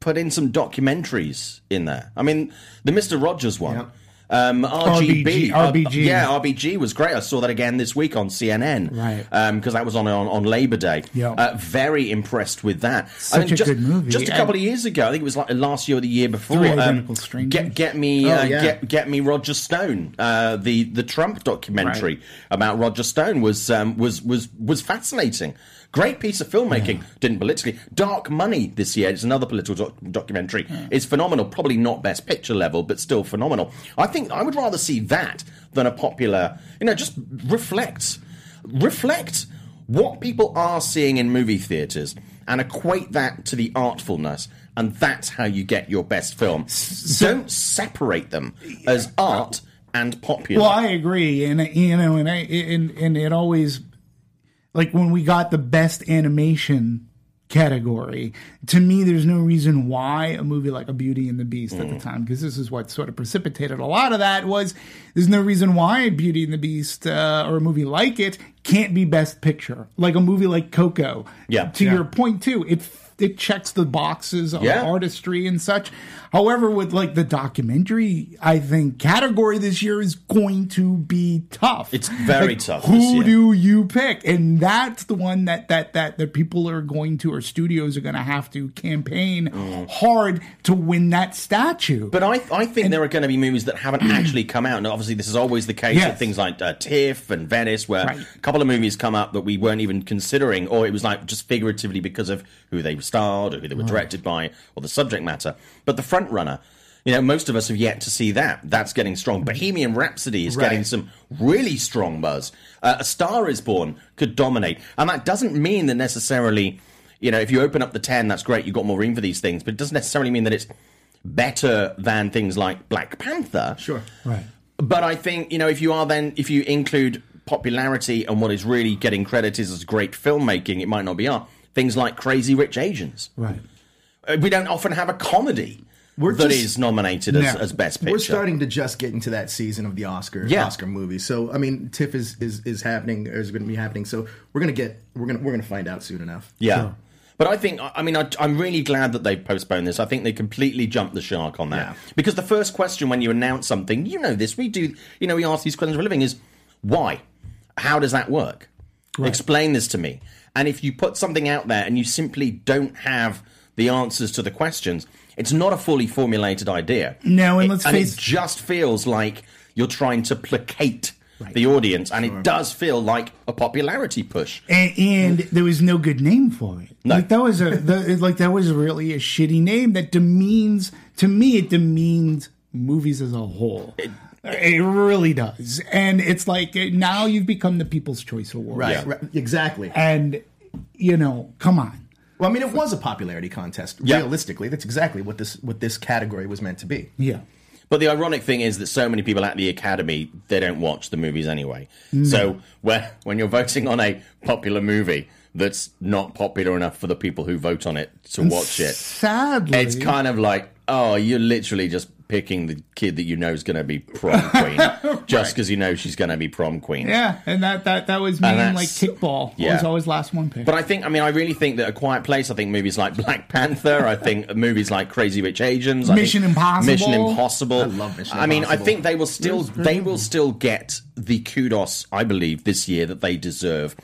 Speaker 1: put in some documentaries in there. I mean, the Mister Rogers one.
Speaker 3: Yeah.
Speaker 1: Um, RGB,
Speaker 4: RBG,
Speaker 1: uh, yeah, RBG was great. I saw that again this week on CNN,
Speaker 4: Right.
Speaker 1: Because that was on, on on Labor Day.
Speaker 4: Yeah.
Speaker 1: Uh, very impressed with that.
Speaker 4: Such a
Speaker 1: just,
Speaker 4: good movie.
Speaker 1: Just a couple of years ago, I think it was like last year or the year before.
Speaker 4: Three
Speaker 1: um,
Speaker 4: Strangers.
Speaker 1: get get me,
Speaker 3: Oh,
Speaker 1: uh,
Speaker 3: yeah.
Speaker 1: get get me Roger Stone. Uh, the the Trump documentary
Speaker 4: Right.
Speaker 1: about Roger Stone was um, was was was fascinating. Great piece of filmmaking. Didn't politically. Dark Money this year. It's another political doc- documentary. It's phenomenal. Probably not best picture level, but still phenomenal. I think I would rather see that than a popular. You know, just reflect, reflect what people are seeing in movie theaters and equate that to the artfulness. And that's how you get your best film. Don't separate them as art and popular.
Speaker 4: Well, I agree, and you know, and I and and it always like when we got the best animation category. To me, there's no reason why a movie like A Beauty and the Beast at
Speaker 1: Mm.
Speaker 4: the time, because this is what sort of precipitated a lot of that. Was there's no reason why Beauty and the Beast uh, or a movie like it can't be best picture. Like a movie like Coco.
Speaker 1: Yeah.
Speaker 4: To
Speaker 1: Yeah.
Speaker 4: your point too, it it checks the boxes of
Speaker 1: Yeah.
Speaker 4: artistry and such. However, with like the documentary, I think category this year is going to be tough.
Speaker 1: It's very
Speaker 4: Like,
Speaker 1: tough
Speaker 4: Who
Speaker 1: this year.
Speaker 4: do you pick? And that's the one that that that that people are going to or studios are going to have to campaign hard to win that statue.
Speaker 1: Mm. But I, I think there are going to be movies that haven't actually come out. And obviously, this is always the case
Speaker 4: Yes.
Speaker 1: with things like uh, TIFF and Venice, where
Speaker 4: Right.
Speaker 1: a couple of movies come up that we weren't even considering, or it was like just figuratively because of who they starred or who they were directed by or the subject matter. But the front runner, you know, most of us have yet to see that. That's getting strong. Bohemian Rhapsody is getting some really strong buzz. Uh, a Star is Born could dominate. And that doesn't mean that necessarily, you know, if you open up the 10, that's great, you've got more room for these things, but it doesn't necessarily mean that it's better than things like Black Panther.
Speaker 3: Sure.
Speaker 4: right.
Speaker 1: But I think, you know, if you are then, if you include popularity and what is really getting credited as great filmmaking, it might not be art. Things like Crazy Rich Asians.
Speaker 4: Right.
Speaker 1: Uh, We don't often have a comedy
Speaker 3: We're
Speaker 1: that is
Speaker 3: just-
Speaker 1: nominated as,
Speaker 4: No.
Speaker 1: as Best Picture.
Speaker 3: We're starting to just get into that season of the Oscar
Speaker 1: Yeah.
Speaker 3: Oscar movies. So I mean, TIFF is is, is happening or is going to be happening. So we're gonna get we're gonna we're gonna find out soon enough.
Speaker 1: Yeah.
Speaker 4: Sure.
Speaker 1: But I think, I mean, I, I'm really glad that they postponed this. I think they completely jumped the shark on that.
Speaker 3: Yeah.
Speaker 1: Because the first question when you announce something, you know this, we do, you know, we ask these questions for a living is why? How does that work? Explain this to me. And if you put something out there and you simply don't have the answers to the questions, it's not a fully formulated idea.
Speaker 4: No, and
Speaker 1: It-
Speaker 4: let's
Speaker 1: and
Speaker 4: face-
Speaker 1: it just feels like you're trying to placate the audience, and it does feel like a popularity push.
Speaker 4: and, and there was no good name for it.
Speaker 1: No.
Speaker 4: Like that was a the, like that was really a shitty name that demeans to me it demeans movies as a whole. It, really does, and it's like now you've become the People's Choice Award,
Speaker 3: Right,
Speaker 1: Yeah.
Speaker 3: right, exactly.
Speaker 4: And you know, come on,
Speaker 3: Well, I mean, it was a popularity contest.
Speaker 1: Yeah.
Speaker 3: Realistically, that's exactly what this what this category was meant to be.
Speaker 4: yeah.
Speaker 1: But the ironic thing is that so many people at the Academy they don't watch the movies anyway. So where, when you're voting on a popular movie that's not popular enough for the people who vote on it to watch it,
Speaker 4: Sadly,
Speaker 1: it's kind of like, oh, you're literally just picking the kid that you know is going to be prom queen just because you know she's going to be prom queen.
Speaker 4: yeah, and that that that was me
Speaker 1: And
Speaker 4: like kickball.
Speaker 1: yeah.
Speaker 4: was always last one pick.
Speaker 1: But I think, I mean, I really think that A Quiet Place, I think movies like Black Panther, I think movies like Crazy Rich Asians, I
Speaker 4: Mission Impossible.
Speaker 1: Mission Impossible.
Speaker 3: I love Mission
Speaker 1: I mean, I think they will still, they will still get the kudos, I believe, this year that they deserve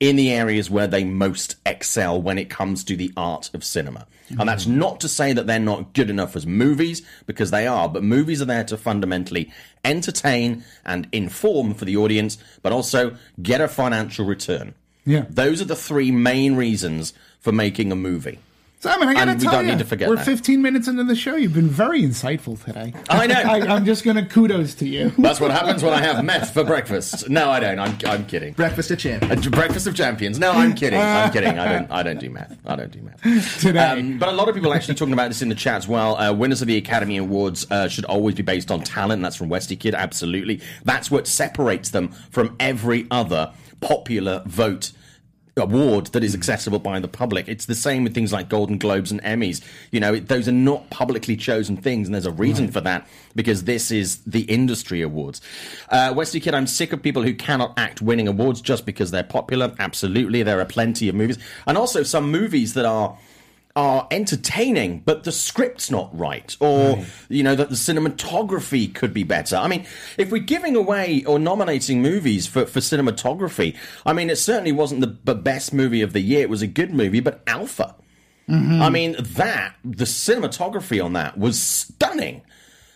Speaker 1: in the areas where they most excel when it comes to the art of cinema. And that's mm-hmm. not to say that they're not good enough as movies, because they are, but movies are there to fundamentally entertain and inform for the audience, but also get a financial return.
Speaker 4: Yeah.
Speaker 1: Those are the three main reasons for making a movie.
Speaker 4: Simon, I gotta
Speaker 1: And we
Speaker 4: tell
Speaker 1: don't
Speaker 4: you,
Speaker 1: need to forget
Speaker 4: we're
Speaker 1: that.
Speaker 4: 15 minutes into the show. You've been very insightful today.
Speaker 1: I know.
Speaker 4: I, I'm just gonna kudos to you.
Speaker 1: That's what happens when I have meth for breakfast. No, I don't. I'm, I'm kidding.
Speaker 3: Breakfast at Champ.
Speaker 1: A breakfast of champions. No, I'm kidding. I'm kidding. I don't. I don't do math. I don't do math.
Speaker 4: Today.
Speaker 1: Um, but a lot of people are actually talking about this in the chat as well. Uh, winners of the Academy Awards uh, should always be based on talent. That's from Westy Kid. Absolutely. That's what separates them from every other popular vote award that is accessible by the public. It's the same with things like Golden Globes and Emmys. You know, it, those are not publicly chosen things, and there's a reason for that because this is the industry awards. Uh, Wesley Kid, I'm sick of people who cannot act winning awards just because they're popular. Absolutely, there are plenty of movies, and also some movies that are are entertaining, but the script's not right, or you know that the cinematography could be better. I mean, if we're giving away or nominating movies for, for cinematography, I mean, it certainly wasn't the best movie of the year. It was a good movie, but Alpha. Mm-hmm. I mean, that the cinematography on that was stunning.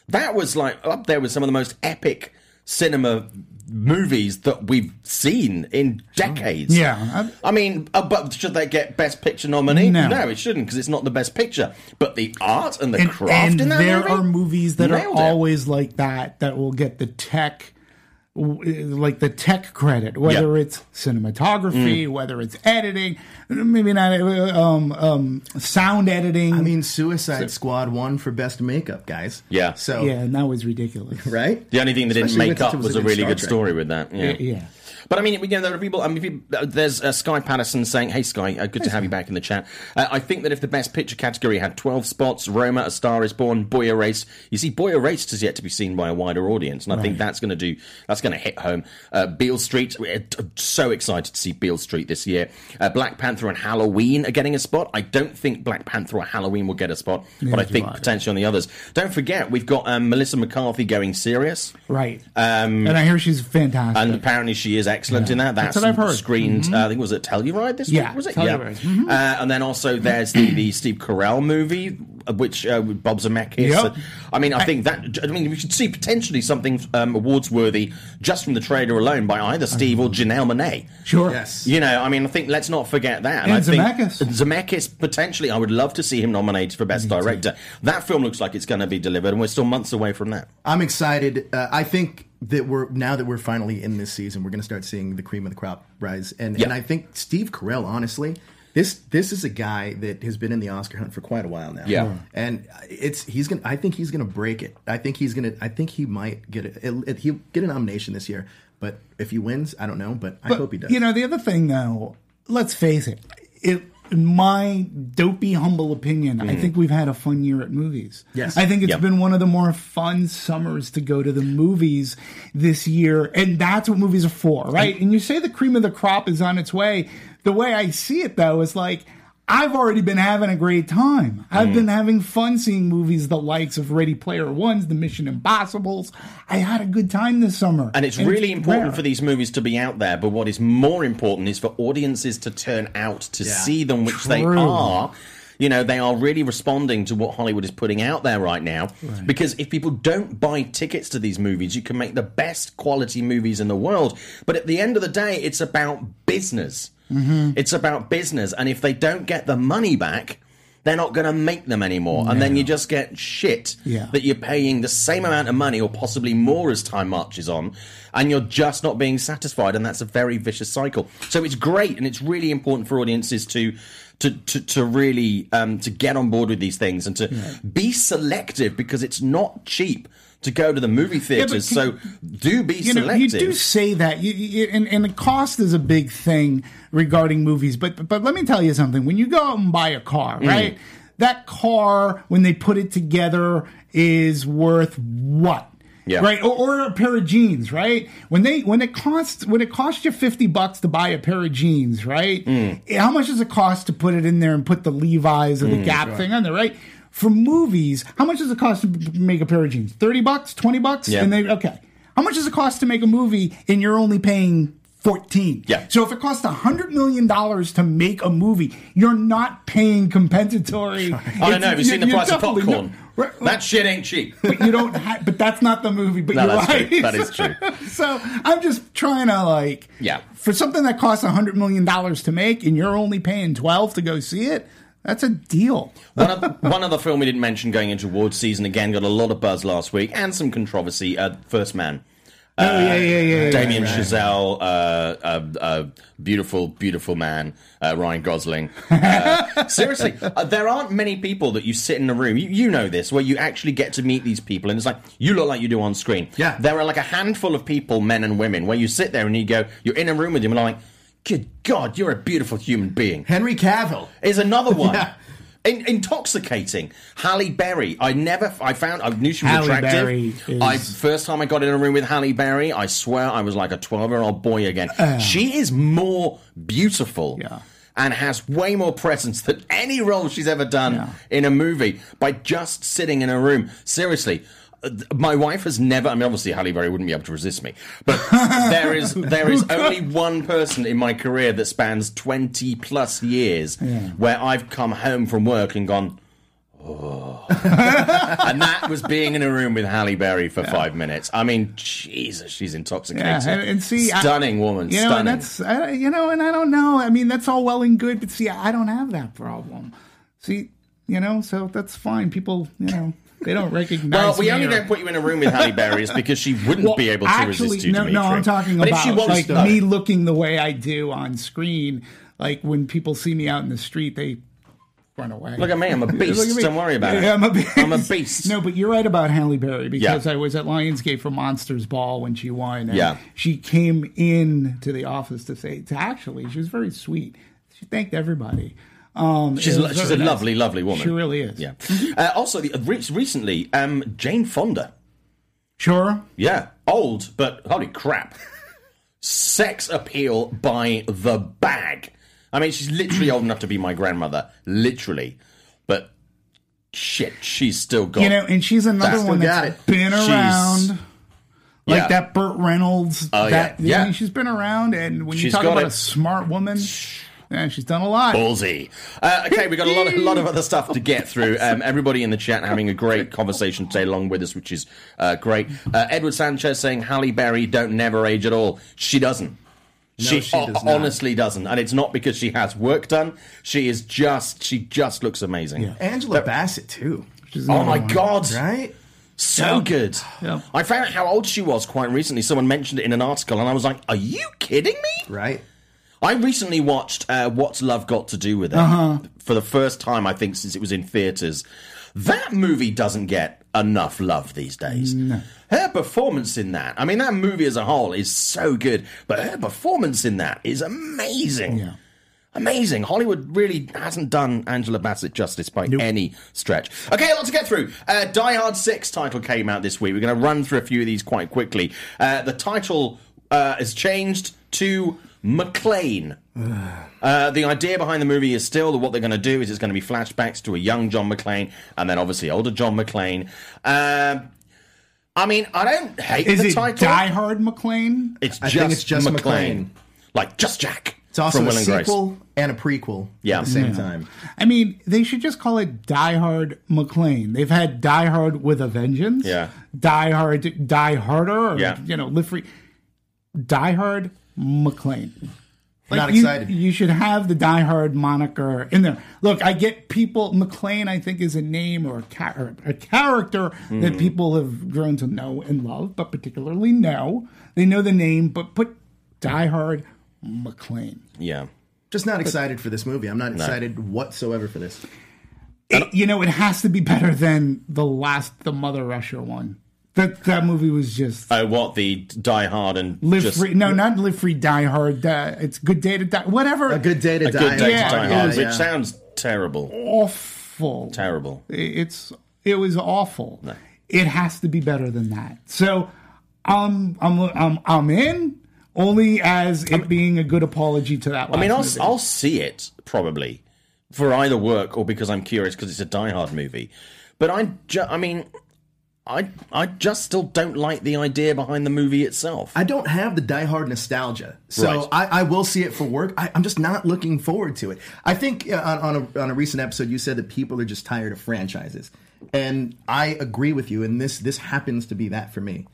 Speaker 1: That was like up there with some of the most epic cinema movies that we've seen in decades.
Speaker 4: Yeah.
Speaker 1: I mean, uh, but should they get Best Picture nominee?
Speaker 4: No.
Speaker 1: it shouldn't because it's not the Best Picture. But the art and the
Speaker 4: and,
Speaker 1: craft
Speaker 4: and
Speaker 1: in that
Speaker 4: there
Speaker 1: movie,
Speaker 4: are movies that are
Speaker 1: it.
Speaker 4: always like that that will get the tech like the tech credit whether
Speaker 1: Yeah.
Speaker 4: it's cinematography whether it's editing maybe not uh, um, um, sound editing
Speaker 3: I mean, Suicide Squad won for best makeup, guys.
Speaker 1: Yeah.
Speaker 3: So
Speaker 4: yeah and that was ridiculous
Speaker 3: right.
Speaker 1: The only thing they didn't make up
Speaker 3: it
Speaker 1: was,
Speaker 3: a
Speaker 1: a really
Speaker 3: Star
Speaker 1: good
Speaker 3: Trek.
Speaker 1: story with that. Yeah.
Speaker 4: yeah
Speaker 1: But I mean, you know, there are people. I mean, people, uh, there's uh, Sky Patterson saying, "Hey, Sky, uh, good to have you back in the chat." Uh, I think that if the Best Picture category had 12 spots, Roma, A Star Is Born, Boy Erased. You see, Boy Erased has yet to be seen by a wider audience, and I think that's going to do that's going to hit home. Uh, Beale Street, we're t- so excited to see Beale Street this year. Uh, Black Panther and Halloween are getting a spot. I don't think Black Panther or Halloween will get a spot, but I think potentially on the others. Don't forget, we've got um, Melissa McCarthy going serious.
Speaker 4: Right. and I hear she's fantastic.
Speaker 1: And apparently she is excellent in that. That's,
Speaker 4: That's what I've heard.
Speaker 1: screened. Uh, I think was it Telluride this
Speaker 4: Yeah,
Speaker 1: week? Was it?
Speaker 4: Telluride. Mhm.
Speaker 1: Uh, and then also there's the, the Steve Carell movie, uh, which uh, with Bob Zemeckis.
Speaker 4: Yep.
Speaker 1: Uh, I mean, I think that. I mean, we should see potentially something um, awards worthy just from the trailer alone by either Steve or Janelle Monet.
Speaker 4: sure.
Speaker 3: Yes.
Speaker 1: You know, I mean, I think let's not forget that.
Speaker 4: And
Speaker 1: I think
Speaker 4: Zemeckis.
Speaker 1: Zemeckis potentially, I would love to see him nominated for best director. That film looks like it's going to be delivered, and we're still months away from that.
Speaker 3: I'm excited. Uh, I think that we're now that we're finally in this season, we're going to start seeing the cream of the crop rise. And
Speaker 1: Yeah.
Speaker 3: and I think Steve Carell, honestly, this this is a guy that has been in the Oscar hunt for quite a while now.
Speaker 1: Yeah.
Speaker 3: and it's he's gonna. I think he's gonna break it. I think he's gonna. I think he might get it. it- it- he'll get a nomination this year. But if he wins, I don't know. But I hope he does.
Speaker 4: You know, the other thing, though, let's face it. It, in my dopey, humble opinion, I mm-hmm. think we've had a fun year at movies.
Speaker 3: Yes.
Speaker 4: I think it's
Speaker 1: Yep.
Speaker 4: been one of the more fun summers to go to the movies this year, and that's what movies are for, right? And you say the cream of the crop is on its way. The way I see it, though, is like. I've already been having a great time. I've
Speaker 1: Mm.
Speaker 4: been having fun seeing movies the likes of Ready Player Ones, The Mission Impossibles. I had a good time this summer.
Speaker 1: And it's really important
Speaker 4: rare.
Speaker 1: for these movies to be out there, but what is more important is for audiences to turn out to
Speaker 3: Yeah.
Speaker 1: see them, which they are. You know, they are really responding to what Hollywood is putting out there right now. Because if people don't buy tickets to these movies, you can make the best quality movies in the world. But at the end of the day, it's about business.
Speaker 4: Mm-hmm.
Speaker 1: It's about business. And if they don't get the money back, they're not going to make them anymore. And then you just get shit
Speaker 4: Yeah.
Speaker 1: that you're paying the same amount of money or possibly more as time marches on and you're just not being satisfied and that's a very vicious cycle so it's great and it's really important for audiences to to, to, to really um, to get on board with these things and to be selective because it's not cheap to go to the movie theaters
Speaker 4: can-
Speaker 1: so do be
Speaker 4: you know,
Speaker 1: selective
Speaker 4: you do say that, you, you, and, and the cost is a big thing regarding movies. But but let me tell you something: when you go out and buy a car,
Speaker 1: Mm.
Speaker 4: right? That car, when they put it together, is worth what?
Speaker 1: Yeah.
Speaker 4: Right, or, or a pair of jeans, right? When they when it costs when it costs you fifty bucks to buy a pair of jeans, right?
Speaker 1: Mm.
Speaker 4: How much does it cost to put it in there and put the Levi's or the Gap thing on there, right? For movies, how much does it cost to make a pair of jeans? Thirty bucks, twenty bucks,
Speaker 1: Yeah.
Speaker 4: and they okay. How much does it cost to make a movie and you're only paying 14?
Speaker 1: Yeah.
Speaker 4: So if it costs $100 million to make a movie, you're not paying compensatory.
Speaker 1: I don't know. Have you seen the price of popcorn?
Speaker 4: not- Right,
Speaker 1: That shit ain't cheap.
Speaker 4: but you don't but that's not the movie but
Speaker 1: No,
Speaker 4: you're
Speaker 1: that's
Speaker 4: right
Speaker 1: true. That is true.
Speaker 4: so i'm just trying to like
Speaker 1: Yeah.
Speaker 4: for something that costs $100 million to make and you're only paying 12 to go see it that's a deal
Speaker 1: one, of, one other film we didn't mention going into awards season again got a lot of buzz last week and some controversy. Uh, First Man.
Speaker 4: oh yeah yeah yeah
Speaker 1: Damien
Speaker 4: yeah,
Speaker 1: Chazelle, uh, uh, uh, beautiful, beautiful man, uh, Ryan Gosling. Uh, seriously, uh, there aren't many people that you sit in a room. You, you know this, where you actually get to meet these people, and it's like you look like you do on screen.
Speaker 3: Yeah.
Speaker 1: there are like a handful of people, men and women, where you sit there and you go, you're in a room with them, and I'm like, good God, you're a beautiful human being.
Speaker 3: Henry Cavill.
Speaker 1: Is another one.
Speaker 3: Yeah.
Speaker 1: In, intoxicating. Halle Berry. I never. I found. I knew she was
Speaker 4: Halle
Speaker 1: attractive.
Speaker 4: Berry is-
Speaker 1: I first time I got in a room with Halle Berry, I swear I was like a twelve-year-old boy again. she is more beautiful.
Speaker 4: Yeah.
Speaker 1: And has way more presence than any role she's ever done in a movie by just sitting in a room. Seriously, uh, my wife has never. I mean, obviously, Halle Berry wouldn't be able to resist me, but there is there is only one person in my career that spans twenty plus years where I've come home from work and gone. Oh. and that was being in a room with Halle Berry for five minutes. I mean, Jesus, she's intoxicating.
Speaker 4: Yeah, and, and see, I-
Speaker 1: stunning woman,
Speaker 4: You know,
Speaker 1: stunning.
Speaker 4: that's I, you know, and I don't know. I mean, that's all well and good, but see, I don't have that problem. See, you know, so that's fine. People, you know, they don't recognize.
Speaker 1: Well, we only
Speaker 4: or-
Speaker 1: don't put you in a room with Halle Berry is because she wouldn't
Speaker 4: Well,
Speaker 1: be able to
Speaker 4: actually,
Speaker 1: resist you,
Speaker 4: no,
Speaker 1: Dimitri.
Speaker 4: no, I'm talking
Speaker 1: but
Speaker 4: about
Speaker 1: if she wants
Speaker 4: like
Speaker 1: to,
Speaker 4: me looking the way I do on screen. Like when people see me out in the street, they run away.
Speaker 1: Look at me, I'm a beast.
Speaker 4: Look at me.
Speaker 1: Don't worry about it.
Speaker 4: I'm a beast.
Speaker 1: I'm a beast.
Speaker 4: No, but you're right about Halle Berry because
Speaker 1: Yeah.
Speaker 4: I was at Lionsgate for Monsters Ball when she won. And
Speaker 1: Yeah.
Speaker 4: She came in to the office to say, to actually, she was very sweet. She thanked everybody. Um,
Speaker 1: She's,
Speaker 4: it
Speaker 1: lo-
Speaker 4: was
Speaker 1: she's a
Speaker 4: nice.
Speaker 1: lovely, lovely woman.
Speaker 4: She really is.
Speaker 1: Yeah. Uh, also, the, re- recently, um, Jane Fonda.
Speaker 4: Sure.
Speaker 1: Yeah. old, but holy crap. Sex appeal by the bag. I mean, she's literally old enough to be my grandmother, literally. But shit, she's still got.
Speaker 4: You know, and she's another
Speaker 1: That's-
Speaker 4: one
Speaker 3: Still got
Speaker 4: that's
Speaker 3: it.
Speaker 4: been
Speaker 1: She's-
Speaker 4: around. Like
Speaker 1: Yeah.
Speaker 4: that Burt Reynolds.
Speaker 1: Oh,
Speaker 4: that,
Speaker 1: yeah.
Speaker 4: I mean, she's been around, and when you talk
Speaker 1: got
Speaker 4: about
Speaker 1: it.
Speaker 4: a smart woman, yeah, she's done a lot.
Speaker 1: Ballsy. Uh, okay, we've got a lot of, a lot of other stuff to get through. Um, everybody in the chat having a great conversation today along with us, which is uh, great. Uh, Edward Sanchez saying Halle Berry don't never age at all. She doesn't. she
Speaker 3: she does not.
Speaker 1: honestly doesn't, and it's not because she has work done. She is just she just looks amazing.
Speaker 3: Angela Bassett too,
Speaker 1: Oh my
Speaker 4: one.
Speaker 1: god!
Speaker 3: right?
Speaker 1: So good.
Speaker 4: Yeah.
Speaker 1: I found out how old she was quite recently. Someone mentioned it in an article, and I was like, "Are you kidding me?"
Speaker 3: Right.
Speaker 1: I recently watched uh, What's Love Got to Do with It
Speaker 4: Uh-huh.
Speaker 1: for the first time, I think, since it was in theatres. That movie doesn't get enough love these days. Her performance in that, I mean, that movie as a whole is so good, but her performance in that is amazing.
Speaker 4: Yeah.
Speaker 1: Amazing. Hollywood really hasn't done Angela Bassett justice by any stretch. Okay, a lot to get through. Uh, Die Hard 6 title came out this week. We're going to run through a few of these quite quickly. Uh, the title uh, has changed to McClane. Uh, the idea behind the movie is still that what they're going to do is it's going to be flashbacks to a young John McClane and then obviously older John McClane. Um, I mean, I don't hate
Speaker 4: Is
Speaker 1: the
Speaker 4: it
Speaker 1: title.
Speaker 4: Die Hard McClane?
Speaker 1: It's
Speaker 3: I
Speaker 1: just,
Speaker 3: think it's just
Speaker 1: McClane.
Speaker 3: McClane.
Speaker 1: Like, just Jack.
Speaker 3: It's also
Speaker 1: from
Speaker 3: a
Speaker 1: Will and Grace.
Speaker 3: sequel and a prequel
Speaker 1: Yeah.
Speaker 3: at the same time.
Speaker 4: I mean, they should just call it Die Hard McClane. They've had Die Hard with a Vengeance.
Speaker 1: Yeah.
Speaker 4: Die Hard, Die Harder, or,
Speaker 1: Yeah.
Speaker 4: you know, live free. Die Hard McClane.
Speaker 3: Not
Speaker 4: you,
Speaker 3: excited.
Speaker 4: You should have the Die Hard moniker in there. Look, I get people. McClane, I think, is a name or a, cha- or a character
Speaker 1: Hmm.
Speaker 4: that people have grown to know and love, but particularly know. They know the name, but put Die Hard McClane.
Speaker 1: Yeah.
Speaker 3: Just not excited for this movie. I'm not excited whatsoever for this.
Speaker 4: It, you know, it has to be better than the last, the Mother Russia one. That that movie was just
Speaker 1: Oh, what the Die Hard and
Speaker 4: live
Speaker 1: just
Speaker 4: free. No, not live free. Die hard. Uh, it's good day to die. Whatever.
Speaker 3: A good day to
Speaker 1: a
Speaker 3: die.
Speaker 1: good day
Speaker 4: Yeah,
Speaker 1: to Die Hard,
Speaker 3: yeah.
Speaker 1: which sounds terrible.
Speaker 4: awful.
Speaker 1: Terrible.
Speaker 4: It's it was awful. It has to be better than that. So, um, I'm I'm I'm in only as it being a good apology to that. One.
Speaker 1: I mean, I'll
Speaker 4: movie.
Speaker 1: I'll see it probably for either work or because I'm curious because it's a Die Hard movie. But I, ju- I mean, I I just still don't like the idea behind the movie itself.
Speaker 3: I don't have the Die Hard nostalgia, so
Speaker 1: Right.
Speaker 3: I, I will see it for work. I, I'm just not looking forward to it. I think uh, on, on, a, on a recent episode you said that people are just tired of franchises, and I agree with you. And this this happens to be that for me.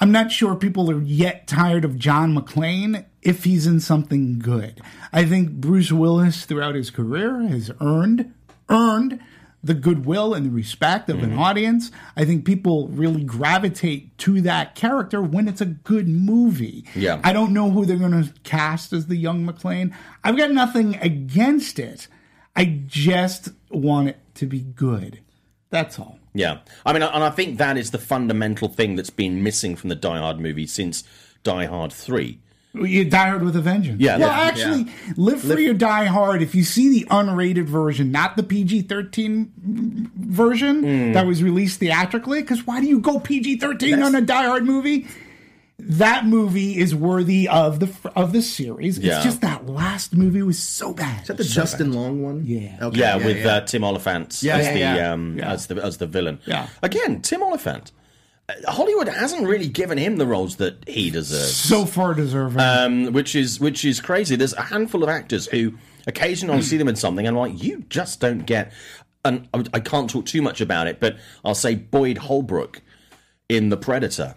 Speaker 4: I'm not sure people are yet tired of John McClane if he's in something good. I think Bruce Willis throughout his career has earned earned the goodwill and the respect of
Speaker 1: Mm-hmm.
Speaker 4: an audience. I think people really gravitate to that character when it's a good movie.
Speaker 1: Yeah.
Speaker 4: I don't know who they're going to cast as the young McClane. I've got nothing against it. I just want it to be good. That's all.
Speaker 1: Yeah, I mean, and I think that is the fundamental thing that's been missing from the Die Hard movie since Die Hard Three.
Speaker 4: You die hard with a vengeance.
Speaker 1: Yeah,
Speaker 4: Well,
Speaker 1: that-
Speaker 4: actually, live free or die hard. If you see the unrated version, not the PG thirteen version
Speaker 1: Hmm.
Speaker 4: that was released theatrically, because why do you go PG thirteen on a Die Hard movie? That movie is worthy of the of the series.
Speaker 1: Yeah.
Speaker 4: It's just that last movie was so bad.
Speaker 3: Is that the Justin Long one?
Speaker 4: Yeah.
Speaker 3: Okay,
Speaker 1: Yeah, with Uh, Tim Olyphant
Speaker 3: Yeah,
Speaker 1: as
Speaker 3: yeah,
Speaker 1: the
Speaker 3: yeah.
Speaker 1: um,
Speaker 4: Yeah.
Speaker 1: as the as the villain.
Speaker 4: Yeah.
Speaker 1: Again, Tim Olyphant. Hollywood hasn't really given him the roles that he deserves.
Speaker 4: So far deserving.
Speaker 1: Um, which is which is crazy. There's a handful of actors who occasionally see them in something and I'm like, you just don't get and I can't talk too much about it, but I'll say Boyd Holbrook in The Predator.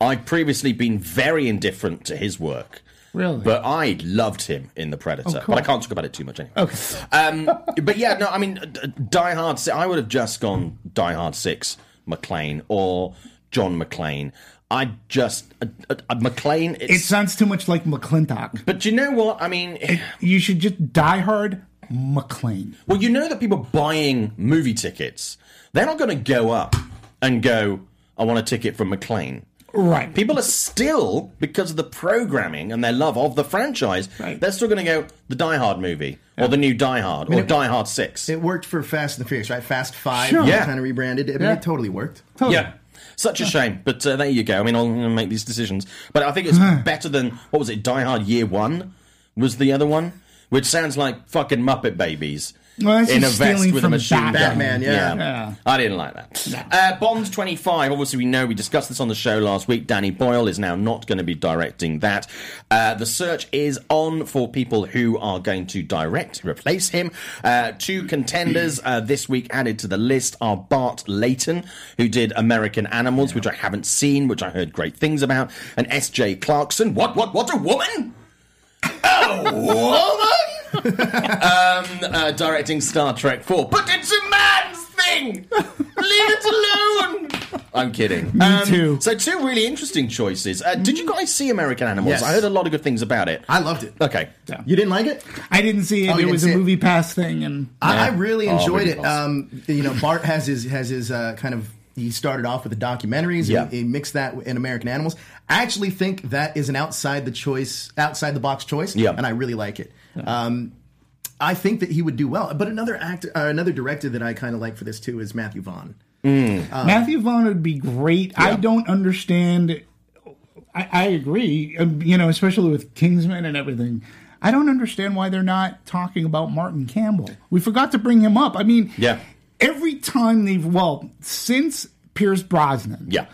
Speaker 1: I've previously been very indifferent to his work.
Speaker 4: Really?
Speaker 1: But I loved him in The Predator.
Speaker 4: Oh.
Speaker 1: But I can't talk about it too much anyway.
Speaker 4: Okay.
Speaker 1: Um, but yeah, no, I mean, Die Hard 6, I would have just gone Die Hard 6 McClane or John McClane. I just uh, uh, uh McClane.
Speaker 4: It sounds too much like McClintock.
Speaker 1: But you know what? I mean, it,
Speaker 4: you should just die hard McClane.
Speaker 1: Well, you know that people buying movie tickets, they're not going to go up and go, "I want a ticket from McClane."
Speaker 4: Right.
Speaker 1: People are still, because of the programming and their love of the franchise,
Speaker 4: Right.
Speaker 1: they're still going to go the Die Hard movie or the new Die Hard or Die Hard Six.
Speaker 3: It worked for Fast and the Furious, right? Fast Five,
Speaker 4: Sure.
Speaker 3: yeah.
Speaker 1: Yeah.
Speaker 3: kind of rebranded. I mean,
Speaker 4: Yeah.
Speaker 3: it totally worked.
Speaker 4: Totally.
Speaker 1: Yeah. Such a shame, but uh, there you go. I mean, I'll uh, make these decisions. But I think it's better than what was it? Die Hard Year One was the other one, which sounds like fucking Muppet Babies.
Speaker 4: Well,
Speaker 1: in a vest with a machine gun.
Speaker 3: Batman, yeah.
Speaker 4: Yeah.
Speaker 1: I didn't like that. Uh, Bond 25, obviously, we know we discussed this on the show last week. Danny Boyle is now not going to be directing that. Uh, the search is on for people who are going to direct, replace him. Uh, two contenders uh, this week added to the list are Bart Layton, who did American Animals, which I haven't seen, which I heard great things about, and S.J. Clarkson. What, what, what, a woman? A woman? Um, uh, directing Star Trek 4. But it's a man's thing! Leave it alone! I'm kidding. Me
Speaker 4: too.
Speaker 1: So, two really interesting choices. Uh, did you guys see American Animals?
Speaker 3: Yes.
Speaker 1: I heard a lot of good things about it.
Speaker 3: I loved it.
Speaker 1: Okay.
Speaker 3: You didn't like it?
Speaker 4: I didn't see it.
Speaker 3: Oh,
Speaker 4: it was
Speaker 3: see
Speaker 4: a
Speaker 3: it?
Speaker 4: movie pass thing, and
Speaker 3: I, I
Speaker 1: Yeah.
Speaker 3: really
Speaker 1: Oh,
Speaker 3: enjoyed
Speaker 1: really
Speaker 3: it.
Speaker 1: awesome.
Speaker 3: Um, you know, Bart has his has his uh, kind of. He started off with the documentaries.
Speaker 1: Yeah.
Speaker 3: and he mixed that in American Animals. I actually think that is an outside the choice, outside the box choice.
Speaker 1: Yeah.
Speaker 3: and I really like it. Um, I think that he would do well. But another actor, uh, another director that I kind of like for this too is Matthew Vaughn.
Speaker 4: Matthew Vaughn would be great. I don't understand. I, I agree. um, You know, especially with Kingsman and everything. I don't understand why they're not talking about Martin Campbell. We forgot to bring him up. I mean,
Speaker 1: Yeah.
Speaker 4: Every time they've well since Pierce Brosnan,
Speaker 1: Yeah.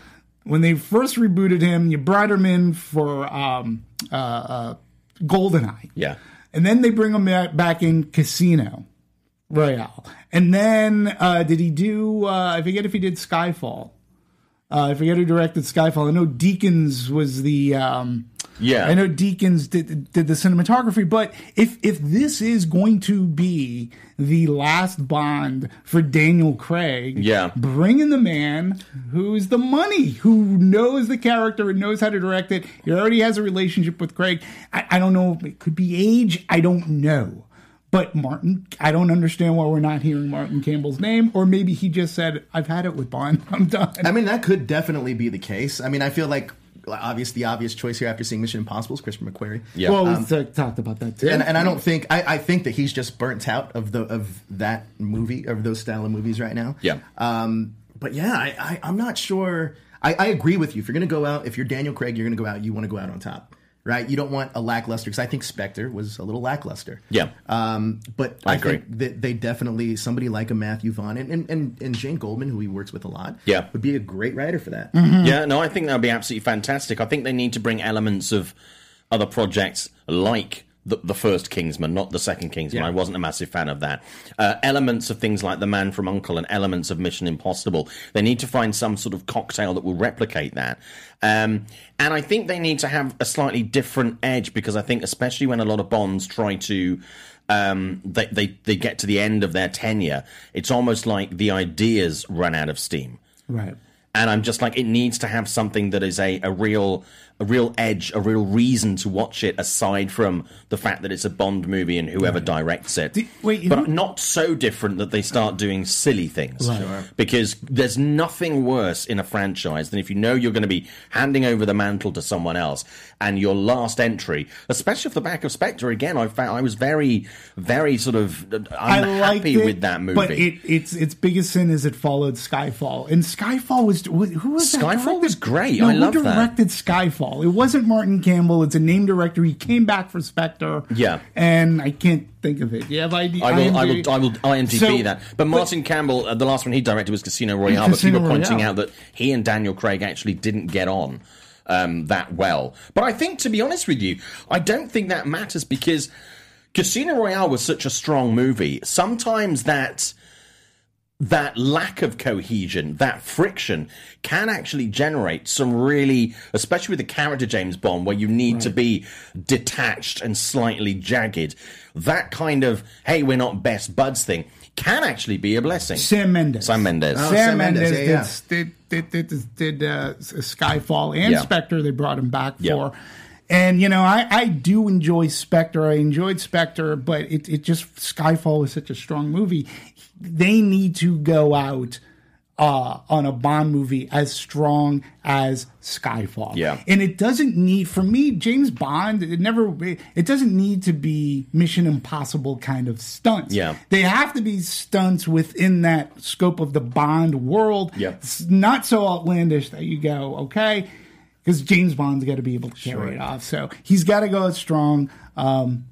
Speaker 4: when they first rebooted him, you brought him in for um, uh, uh, Goldeneye.
Speaker 1: Yeah.
Speaker 4: And then they bring him back, in Casino Royale. And then uh, did he do? Uh, I forget if he did Skyfall. Uh, I forget who directed Skyfall. I know Deakins was the. Um,
Speaker 1: Yeah.
Speaker 4: I know Deakins did did the cinematography. But if if this is going to be the last Bond for Daniel Craig,
Speaker 1: Yeah.
Speaker 4: bring in the man who's the money, who knows the character and knows how to direct it. He already has a relationship with Craig. I, I don't know. It could be age. I don't know. But Martin, I don't understand why we're not hearing Martin Campbell's name, or maybe he just said, "I've had it with Bond. I'm done."
Speaker 3: I mean, that could definitely be the case. I mean, I feel like obvious the obvious choice here after seeing Mission Impossible is Christopher McQuarrie.
Speaker 1: Yeah.
Speaker 4: well, we t- talked about that too.
Speaker 3: And, and I don't think I, I think that he's just burnt out of the of that movie of those style of movies right now.
Speaker 1: Yeah.
Speaker 3: Um, but yeah, I, I I'm not sure. I, I agree with you. If you're going to go out, if you're Daniel Craig, you're going to go out. You want to go out on top, right? You don't want a lackluster because I think Spectre was a little lackluster.
Speaker 1: Yeah.
Speaker 3: Um, but
Speaker 1: I
Speaker 3: I,
Speaker 1: agree.
Speaker 3: think that they definitely somebody like a Matthew Vaughn and, and, and, and Jane Goldman, who he works with a lot,
Speaker 1: Yeah.
Speaker 3: would be a great writer for that.
Speaker 1: Yeah, no, I think that would be absolutely fantastic. I think they need to bring elements of other projects like the, the first Kingsman, not the second Kingsman.
Speaker 3: Yeah.
Speaker 1: I wasn't a massive fan of that. Uh, elements of things like The Man from Uncle and elements of Mission Impossible. They need to find some sort of cocktail that will replicate that. Um, and I think they need to have a slightly different edge because I think, especially when a lot of Bonds try to. Um, they, they they get to the end of their tenure. It's almost like the ideas run out of steam
Speaker 4: right.
Speaker 1: And I'm just like, it needs to have something that is a, a real a real edge, a real reason to watch it, aside from the fact that it's a Bond movie and whoever mm. directs it.
Speaker 4: wait,
Speaker 1: but
Speaker 4: who-
Speaker 1: not so different that they start doing silly things.
Speaker 4: Right. Sure.
Speaker 1: Because there's nothing worse in a franchise than if you know you're going to be handing over the mantle to someone else, and your last entry, especially off the back of Spectre, again, I found I was very, very sort of uh,
Speaker 4: I liked
Speaker 1: unhappy
Speaker 4: it,
Speaker 1: with that movie.
Speaker 4: but it, its its biggest sin is it followed Skyfall, and Skyfall was who was
Speaker 1: Skyfall was great.
Speaker 4: No,
Speaker 1: I
Speaker 4: who
Speaker 1: love that.
Speaker 4: directed Skyfall? It wasn't Martin Campbell. It's a name director. He came back for Spectre.
Speaker 1: Yeah.
Speaker 4: and I can't think of it. Yeah, I,
Speaker 1: I will, I will, I will IMDb
Speaker 4: So-
Speaker 1: that. But Martin Campbell, uh, the last one he directed was Casino Royale. but people are pointing out that he and Daniel Craig actually didn't get on um, that well. But I think, to be honest with you, I don't think that matters because Casino Royale was such a strong movie. Sometimes that that lack of cohesion, that friction, can actually generate some really, especially with the character James Bond, where you need to be detached and slightly jagged. That kind of, hey, we're not best buds thing can actually be a blessing.
Speaker 4: Sam Mendes.
Speaker 1: Sam Mendes.
Speaker 3: Oh,
Speaker 4: Sam,
Speaker 3: Sam
Speaker 4: Mendes,
Speaker 3: Mendes, yeah,
Speaker 4: did, did did did, did uh, Skyfall and
Speaker 1: Yeah.
Speaker 4: Spectre. They brought him back
Speaker 1: Yeah.
Speaker 4: for. And you know, I, I do enjoy Spectre. I enjoyed Spectre, but it, it just Skyfall was such a strong movie. They need to go out uh, on a Bond movie as strong as Skyfall.
Speaker 1: Yeah.
Speaker 4: And it doesn't need, for me, James Bond, it never, it doesn't need to be Mission Impossible kind of stunts.
Speaker 1: Yeah.
Speaker 4: They have to be stunts within that scope of the Bond world.
Speaker 1: Yeah.
Speaker 4: It's not so outlandish that you go, okay, because James Bond's got to be able to carry it off. So he's got to go out strong. Um,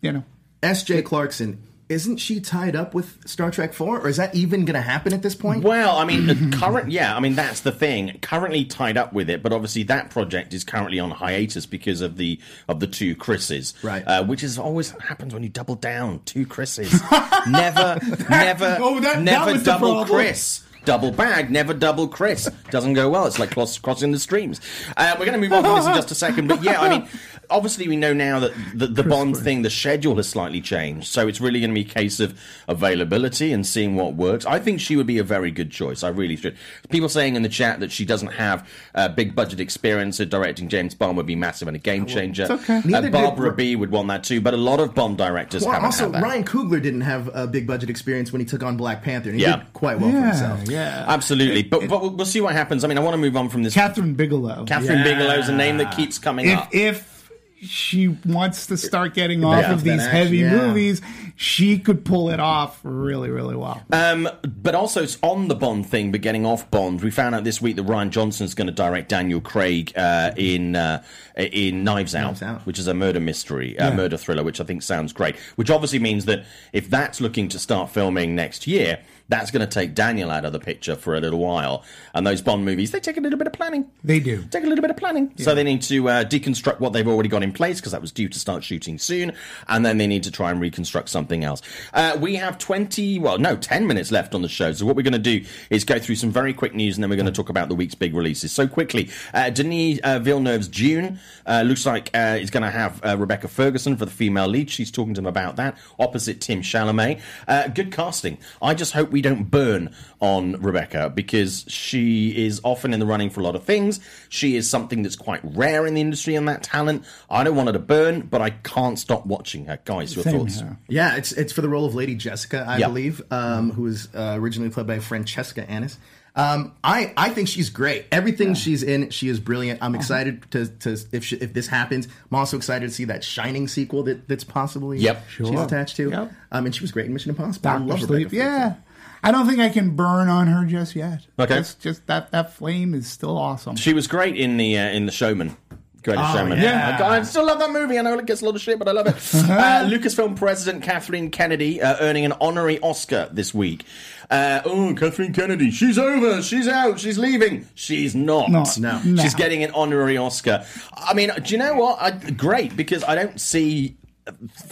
Speaker 4: you know,
Speaker 3: S.J. Clarkson, isn't she tied up with Star Trek 4? Or is that even going to happen at this point?
Speaker 1: Well, I mean, current, yeah, I mean that's the thing. Currently tied up with it, but obviously that project is currently on hiatus because of the of the two Chris's,
Speaker 3: Right.
Speaker 1: Uh, which is always happens when you double down. Two Chris's, never, never,
Speaker 4: Oh, that- that
Speaker 1: never
Speaker 4: was the
Speaker 1: double. Chris. Double bag, never double Chris. Doesn't go well. It's like cross, crossing the streams. Uh, we're going to move on from this in just a second. But yeah, I mean, obviously we know now that the, the Bond thing, the schedule has slightly changed. So it's really going to be a case of availability and seeing what works. I think she would be a very good choice. I really should. People saying in the chat that she doesn't have uh, big budget experience of directing James Bond would be massive and a game changer.
Speaker 4: it's okay.
Speaker 1: Uh,
Speaker 3: Neither did
Speaker 1: Barbara B would want that too, but a lot of Bond directors
Speaker 3: Well,
Speaker 1: haven't
Speaker 3: also,
Speaker 1: had that.
Speaker 3: Ryan Coogler didn't have a big budget experience when he took on Black Panther, and he
Speaker 1: Yeah.
Speaker 3: did quite well for himself.
Speaker 4: yeah.
Speaker 1: Absolutely, but, but we'll we'll see what happens. I mean, I want to move on from this.
Speaker 4: Kathryn Bigelow.
Speaker 1: Kathryn Bigelow is a name that keeps coming
Speaker 4: if
Speaker 1: up.
Speaker 4: if she wants to start getting off
Speaker 1: Yeah.
Speaker 4: of these
Speaker 3: That
Speaker 4: heavy
Speaker 3: yeah.
Speaker 4: movies, she could pull it off really, really well.
Speaker 1: Um, but also, it's on the Bond thing, but getting off Bond. We found out this week that Rian Johnson's going to direct Daniel Craig uh, in uh, in Knives Out,
Speaker 3: Knives Out.
Speaker 1: which is a murder mystery, a murder thriller, which I think sounds great. Which obviously means that if that's looking to start filming next year, that's going to take Daniel out of the picture for a little while. And those Bond movies, they take a little bit of planning.
Speaker 4: They do.
Speaker 1: Take a little bit of planning. So they need to uh, deconstruct what they've already got in place because that was due to start shooting soon. And then they need to try and reconstruct something else. Uh, we have 20, well, no, 10 minutes left on the show. So what we're going to do is go through some very quick news and then we're going to talk about the week's big releases. So quickly, uh, Denis uh, Villeneuve's Dune uh, looks like uh, is going to have uh, Rebecca Ferguson for the female lead. She's talking to him about that opposite Tim Chalamet. Uh, good casting. I just hope we don't burn on Rebecca because she is often in the running for a lot of things. She is something that's quite rare in the industry and that talent. I don't want her to burn, but I can't stop watching her. Guys, your
Speaker 4: Same
Speaker 1: thoughts?
Speaker 4: here.
Speaker 3: Yeah, it's it's for the role of Lady Jessica, I
Speaker 1: Yeah.
Speaker 3: believe, um, who was uh, originally played by Francesca Annis. Um, I, I think she's great. Everything she's in, she is brilliant.
Speaker 1: Uh-huh.
Speaker 3: I'm excited to, to if she, if this happens. I'm also excited to see that Shining sequel that, that's possibly
Speaker 1: Yep.
Speaker 3: she's
Speaker 4: Sure.
Speaker 3: attached to.
Speaker 4: Yep.
Speaker 3: Um, and she was great in Mission Impossible. I
Speaker 4: Doctor
Speaker 3: love
Speaker 4: Sleep. Yeah. I don't think I can burn on her just yet.
Speaker 1: Okay.
Speaker 4: Just, just that that flame is still awesome.
Speaker 1: She was great in the uh, in the Showman. Greatest Showman.
Speaker 3: yeah.
Speaker 1: I, I still love that movie. I know it gets a lot of shit, but I love it. uh, Lucasfilm president Kathleen Kennedy uh, earning an honorary Oscar this week. Uh, oh, Kathleen Kennedy, she's over, she's out, she's leaving. She's not.
Speaker 4: No,
Speaker 3: No.
Speaker 4: no.
Speaker 1: She's getting an honorary Oscar. I mean, do you know what? I, great because I don't see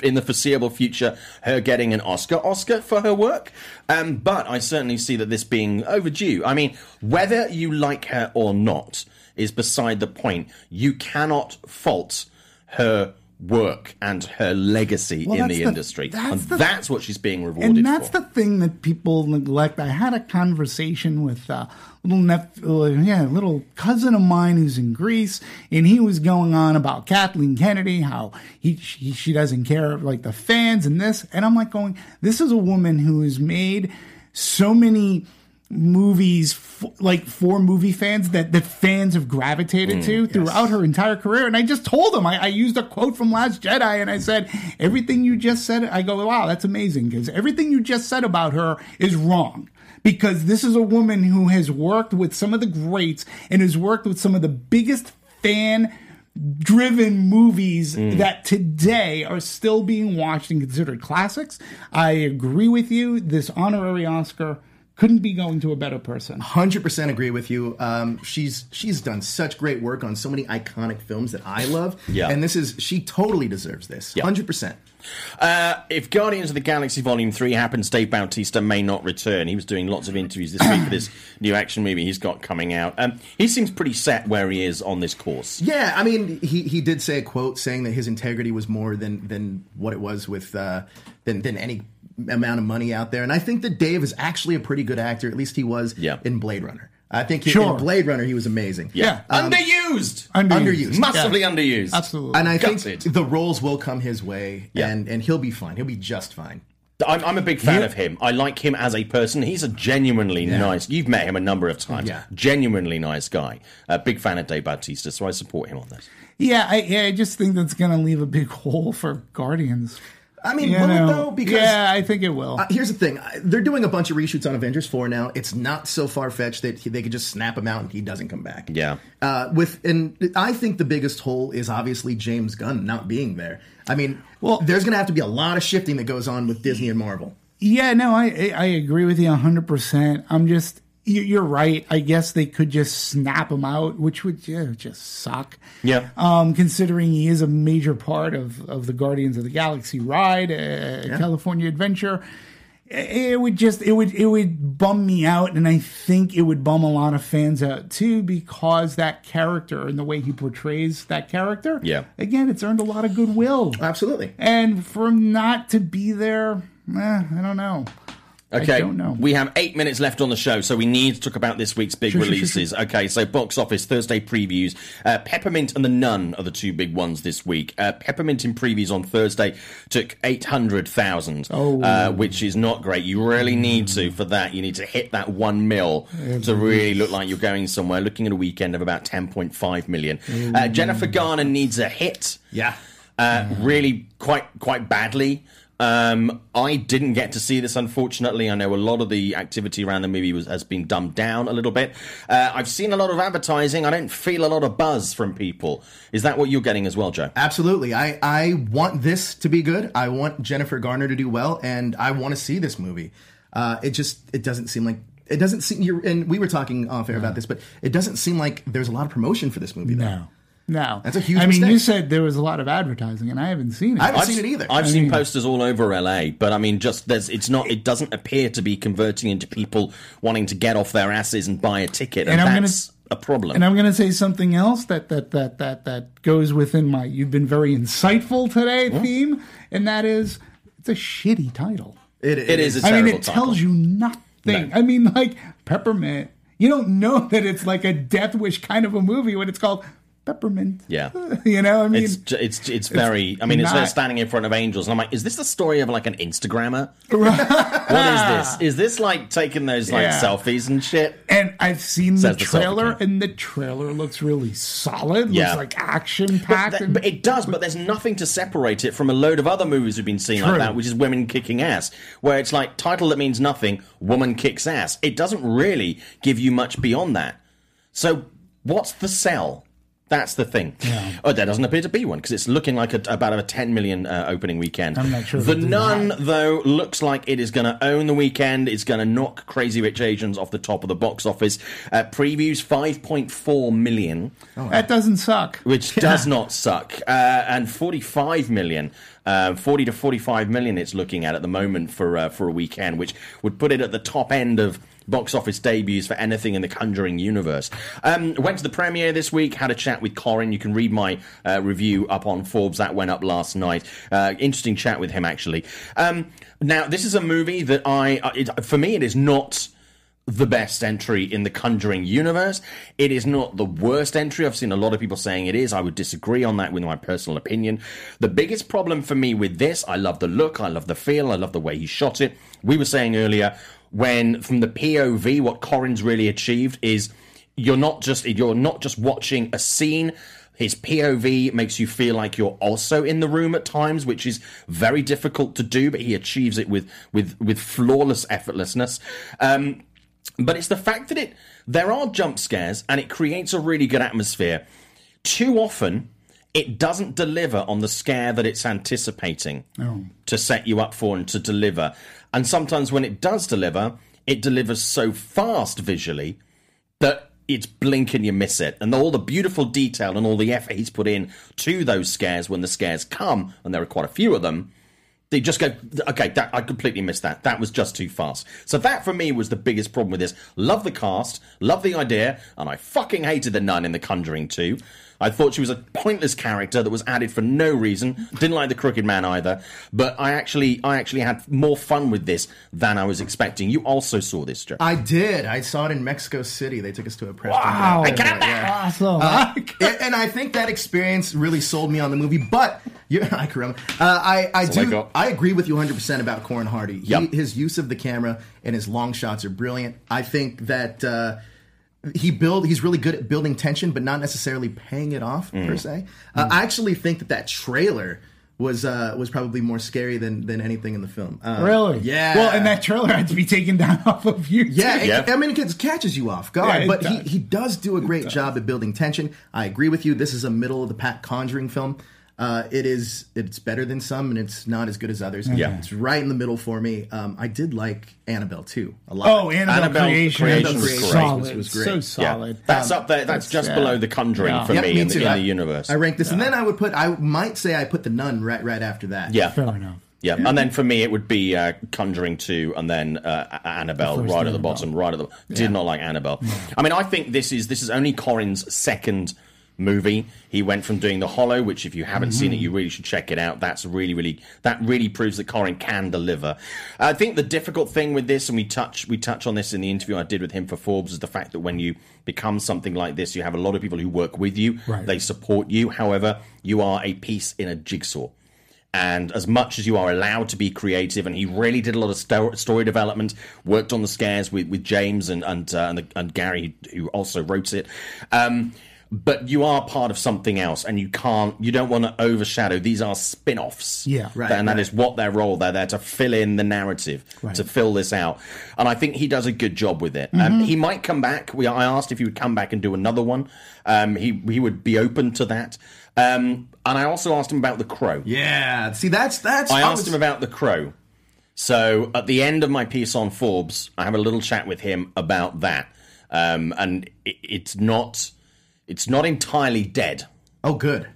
Speaker 1: in the foreseeable future her getting an Oscar Oscar for her work. Um, but I certainly see that this being overdue. I mean, whether you like her or not is beside the point. You cannot fault her work and her legacy
Speaker 4: Well,
Speaker 1: in the,
Speaker 4: the-
Speaker 1: industry.
Speaker 4: that's
Speaker 1: and
Speaker 4: the-
Speaker 1: that's what she's being rewarded for.
Speaker 4: and that's
Speaker 1: for.
Speaker 4: the thing that people neglect. I had a conversation with a little nep- uh, yeah, little cousin of mine who's in Greece, and he was going on about Kathleen Kennedy, how he she, she doesn't care about like the fans and this, and I'm like going, this is a woman who has made so many movies f- like for movie fans that that fans have gravitated to throughout her entire career and i just told him I, I used a quote from last jedi and i said everything you just said i go wow that's amazing because everything you just said about her is wrong because this is a woman who has worked with some of the greats and has worked with some of the biggest fan driven movies
Speaker 1: Mm.
Speaker 4: that today are still being watched and considered classics. I agree with you. This honorary Oscar couldn't be going to a better person.
Speaker 3: Hundred percent agree with you. Um, she's she's done such great work on so many iconic films that I love.
Speaker 1: Yeah.
Speaker 3: and this is she totally deserves this.
Speaker 1: Yeah.
Speaker 3: Hundred percent.
Speaker 1: Uh, if Guardians of the Galaxy Volume 3 happens, Dave Bautista may not return. He was doing lots of interviews this week for this new action movie he's got coming out. Um, he seems pretty set where he is on this course.
Speaker 3: Yeah, I mean, he, he did say a quote saying that his integrity was more than than what it was with uh, than than any amount of money out there. And I think that Dave is actually a pretty good actor. At least he was
Speaker 1: Yeah.
Speaker 3: in Blade Runner. I think he,
Speaker 4: Sure.
Speaker 3: in Blade Runner he was amazing.
Speaker 4: Yeah.
Speaker 1: Um, underused!
Speaker 3: Underused.
Speaker 1: Massively
Speaker 4: Yeah.
Speaker 1: underused.
Speaker 4: Absolutely.
Speaker 3: And I
Speaker 1: Gutted.
Speaker 3: think the roles will come his way,
Speaker 1: Yeah.
Speaker 3: and and he'll be fine. He'll be just fine.
Speaker 1: I'm, I'm a big fan
Speaker 4: Yeah.
Speaker 1: of him. I like him as a person. He's a genuinely nice. You've met him a number of times.
Speaker 3: Yeah.
Speaker 1: Genuinely nice guy. A big fan of Dave Bautista, so I support him on this.
Speaker 4: Yeah, I, yeah, I just think that's going to leave a big hole for Guardians.
Speaker 3: I mean,
Speaker 4: You
Speaker 3: will
Speaker 4: know?
Speaker 3: it though? Because
Speaker 4: yeah, I think it will.
Speaker 3: Uh, here's the thing: they're doing a bunch of reshoots on Avengers Four now. It's not so far fetched that he, they could just snap him out and he doesn't come back.
Speaker 1: Yeah.
Speaker 3: Uh, with and I think the biggest hole is obviously James Gunn not being there. I mean,
Speaker 4: Well-
Speaker 3: there's going to have to be a lot of shifting that goes on with Disney and Marvel.
Speaker 4: Yeah, no, I I I agree with you hundred percent. I'm just you- you're right. I guess they could just snap him out, which would yeah, just suck.
Speaker 1: Yeah.
Speaker 4: Um, considering he is a major part of of the Guardians of the Galaxy ride, uh, California Adventure. It would just it would it would bum me out, and I think it would bum a lot of fans out too because that character and the way he portrays that character.
Speaker 1: Yeah.
Speaker 4: Again, it's earned a lot of goodwill.
Speaker 3: Absolutely.
Speaker 4: And for him not to be there, eh, I don't know.
Speaker 1: Okay,
Speaker 4: don't know.
Speaker 1: we have eight minutes left on the show, so we need to talk about this week's big releases. Okay, so box office Thursday previews. Uh, Peppermint and the Nun are the two big ones this week. Uh, Peppermint in previews on Thursday took eight hundred thousand,
Speaker 4: Oh.
Speaker 1: uh, which is not great. You really need to for that. You need to hit that one mil to really look like you're going somewhere. Looking at a weekend of about ten point five million. Uh, Jennifer Garner needs a hit
Speaker 3: Yeah.
Speaker 1: uh, really quite quite badly. Um, I didn't get to see this, unfortunately. I know a lot of the activity around the movie was, has been dumbed down a little bit. Uh, I've seen a lot of advertising. I don't feel a lot of buzz from people. Is that what you're getting as well, Joe?
Speaker 3: Absolutely. I, I want this to be good. I want Jennifer Garner to do well, and I want to see this movie. Uh, it just it doesn't seem like it doesn't seem. You're, and we were talking off air about this, but it doesn't seem like there's a lot of promotion for this movie. though.
Speaker 4: No. No.
Speaker 3: That's a huge
Speaker 4: I mean,
Speaker 3: mistake.
Speaker 4: you said there was a lot of advertising, and I haven't seen it.
Speaker 3: I haven't
Speaker 1: I've
Speaker 3: seen it either.
Speaker 1: I've seen posters all over LA, but I mean, just there's it's not. It doesn't appear to be converting into people wanting to get off their asses and buy a ticket, and,
Speaker 4: And I'm gonna-
Speaker 1: that's a problem.
Speaker 4: and I'm going to say something else that that that that that goes within my "you've been very insightful today" theme, and that is it's a shitty title.
Speaker 3: It,
Speaker 1: it is. A
Speaker 4: I mean, it
Speaker 1: title.
Speaker 4: tells you nothing.
Speaker 1: No.
Speaker 4: I mean, like peppermint. You don't know that it's like a Death Wish kind of a movie when it's called peppermint.
Speaker 1: Yeah.
Speaker 4: you know, I mean,
Speaker 1: It's it's it's very. I mean, it's
Speaker 4: not-
Speaker 1: her standing in front of angels, and I'm like, is this the story of like an Instagrammer? what is this? Is this like taking those like
Speaker 4: Yeah.
Speaker 1: selfies and shit?
Speaker 4: And I've seen the
Speaker 1: Says the
Speaker 4: trailer, and the trailer looks really solid.
Speaker 1: Yeah.
Speaker 4: Looks like action packed.
Speaker 1: But, but it does, but there's nothing to separate it from a load of other movies we've been seeing like that, which is women kicking ass, where it's like title that means nothing, woman kicks ass. It doesn't really give you much beyond that. So what's the sell? That's the thing. Oh, there doesn't appear to be one because it's looking like a, about a 10 million uh, opening weekend.
Speaker 4: I'm not sure
Speaker 1: The
Speaker 4: it'll
Speaker 1: Nun,
Speaker 4: that.
Speaker 1: though, looks like it is going to own the weekend. It's going to knock Crazy Rich Asians off the top of the box office. Uh, previews 5.4 million
Speaker 4: that doesn't suck.
Speaker 1: which does not suck. Uh, and 45 million, uh, 40 to 45 million it's looking at at the moment for uh, for a weekend, which would put it at the top end of box office debuts for anything in the Conjuring universe. Um, went to the premiere this week, had a chat with Corin. You can read my uh, review up on Forbes. That went up last night. Uh, interesting chat with him, actually. Um, now, this is a movie that I, uh, it, for me, it is not the best entry in the Conjuring universe. It is not the worst entry. I've seen a lot of people saying it is. I would disagree on that with my personal opinion. The biggest problem for me with this, I love the look, I love the feel, I love the way he shot it. We were saying earlier, when from the POV, what Corin's really achieved is you're not just you're not just watching a scene. His POV makes you feel like you're also in the room at times, which is very difficult to do, but he achieves it with with with flawless effortlessness. Um, but it's the fact that it there are jump scares and it creates a really good atmosphere. Too often, it doesn't deliver on the scare that it's anticipating to set you up for and to deliver. And sometimes when it does deliver, it delivers so fast visually that it's blink and you miss it. And all the beautiful detail and all the effort he's put in to those scares when the scares come, and there are quite a few of them, they just go, okay, that, I completely missed that. That was just too fast. So that for me was the biggest problem with this. Love the cast, love the idea, and I fucking hated the nun in The Conjuring 2. I thought she was a pointless character that was added for no reason. Didn't like the Crooked Man either. But I actually, I actually had more fun with this than I was expecting. You also saw this, Joe.
Speaker 3: I did. I saw it in Mexico City. They took us to a press.
Speaker 4: Wow.
Speaker 3: junket.
Speaker 1: Hey, get out there.
Speaker 3: Yeah.
Speaker 4: Awesome.
Speaker 3: Yeah, and I think that experience really sold me on the movie. But you, I, uh, I, I
Speaker 1: So
Speaker 3: do, I agree with you 100 percent about Corin Hardy. He, his use of the camera and his long shots are brilliant. I think that uh, he build he's really good at building tension, but not necessarily paying it off
Speaker 1: Mm.
Speaker 3: per se. Uh, I actually think that that trailer was uh, was probably more scary than than anything in the film. Uh,
Speaker 4: Really?
Speaker 3: Yeah.
Speaker 4: Well, and that trailer had to be taken down off of YouTube.
Speaker 3: Yeah, it-
Speaker 1: Yeah.
Speaker 3: I mean, it catches you off guard,
Speaker 4: Yeah, it
Speaker 3: but he, he does do a great job at building tension. I agree with you. This is a middle of the pack Conjuring film. Uh, it is it's better than some, and it's not as good as others.
Speaker 1: Yeah.
Speaker 3: it's right in the middle for me. Um, I did like Annabelle too a lot.
Speaker 4: Oh, Annabelle,
Speaker 1: Annabelle
Speaker 4: Creation.
Speaker 1: Creation
Speaker 3: was
Speaker 4: was
Speaker 3: great.
Speaker 4: solid.
Speaker 3: Was great.
Speaker 4: So
Speaker 3: Yeah.
Speaker 4: solid.
Speaker 1: That's
Speaker 4: Um,
Speaker 1: up there. That's, just
Speaker 4: yeah.
Speaker 1: below the Conjuring
Speaker 4: Yeah.
Speaker 1: for
Speaker 3: Yep,
Speaker 1: me,
Speaker 3: me
Speaker 1: in, the, in the universe.
Speaker 3: I rank this, and then I would put. I might say I put the Nun right right after that.
Speaker 1: yeah,
Speaker 4: Fair enough.
Speaker 1: Yeah. and then for me it would be uh, Conjuring two, and then uh, Annabelle
Speaker 4: first
Speaker 1: right at the
Speaker 4: Annabelle.
Speaker 1: bottom, right at the. Did not like Annabelle. I mean, I think this is this is only Corin's second movie. He went from doing The Hallow, which if you haven't seen it, you really should check it out. That's really, really that really proves that Corin can deliver. I think the difficult thing with this, and we touch we touch on this in the interview I did with him for Forbes, is the fact that when you become something like this, you have a lot of people who work with you.
Speaker 4: Right.
Speaker 1: They support you. However, you are a piece in a jigsaw and as much as you are allowed to be creative, and he really did a lot of sto- story development, worked on the scares with, with James and and, uh, and, the, and Gary, who also wrote it. Um, but you are part of something else, and you can't, you don't want to overshadow. These are spin-offs,
Speaker 4: Yeah.
Speaker 3: Right,
Speaker 1: and that
Speaker 3: right.
Speaker 1: is what their role. They're there to fill in the narrative, to fill this out, and I think he does a good job with it. Um, he might come back. We, I asked if he would come back and do another one. Um, he he would be open to that. Um, and I also asked him about the crow.
Speaker 3: yeah. See, that's that's.
Speaker 1: I asked
Speaker 3: was-
Speaker 1: him about the crow. So at the end of my piece on Forbes, I have a little chat with him about that, um, and it, it's not it's not entirely dead.
Speaker 3: Oh, good.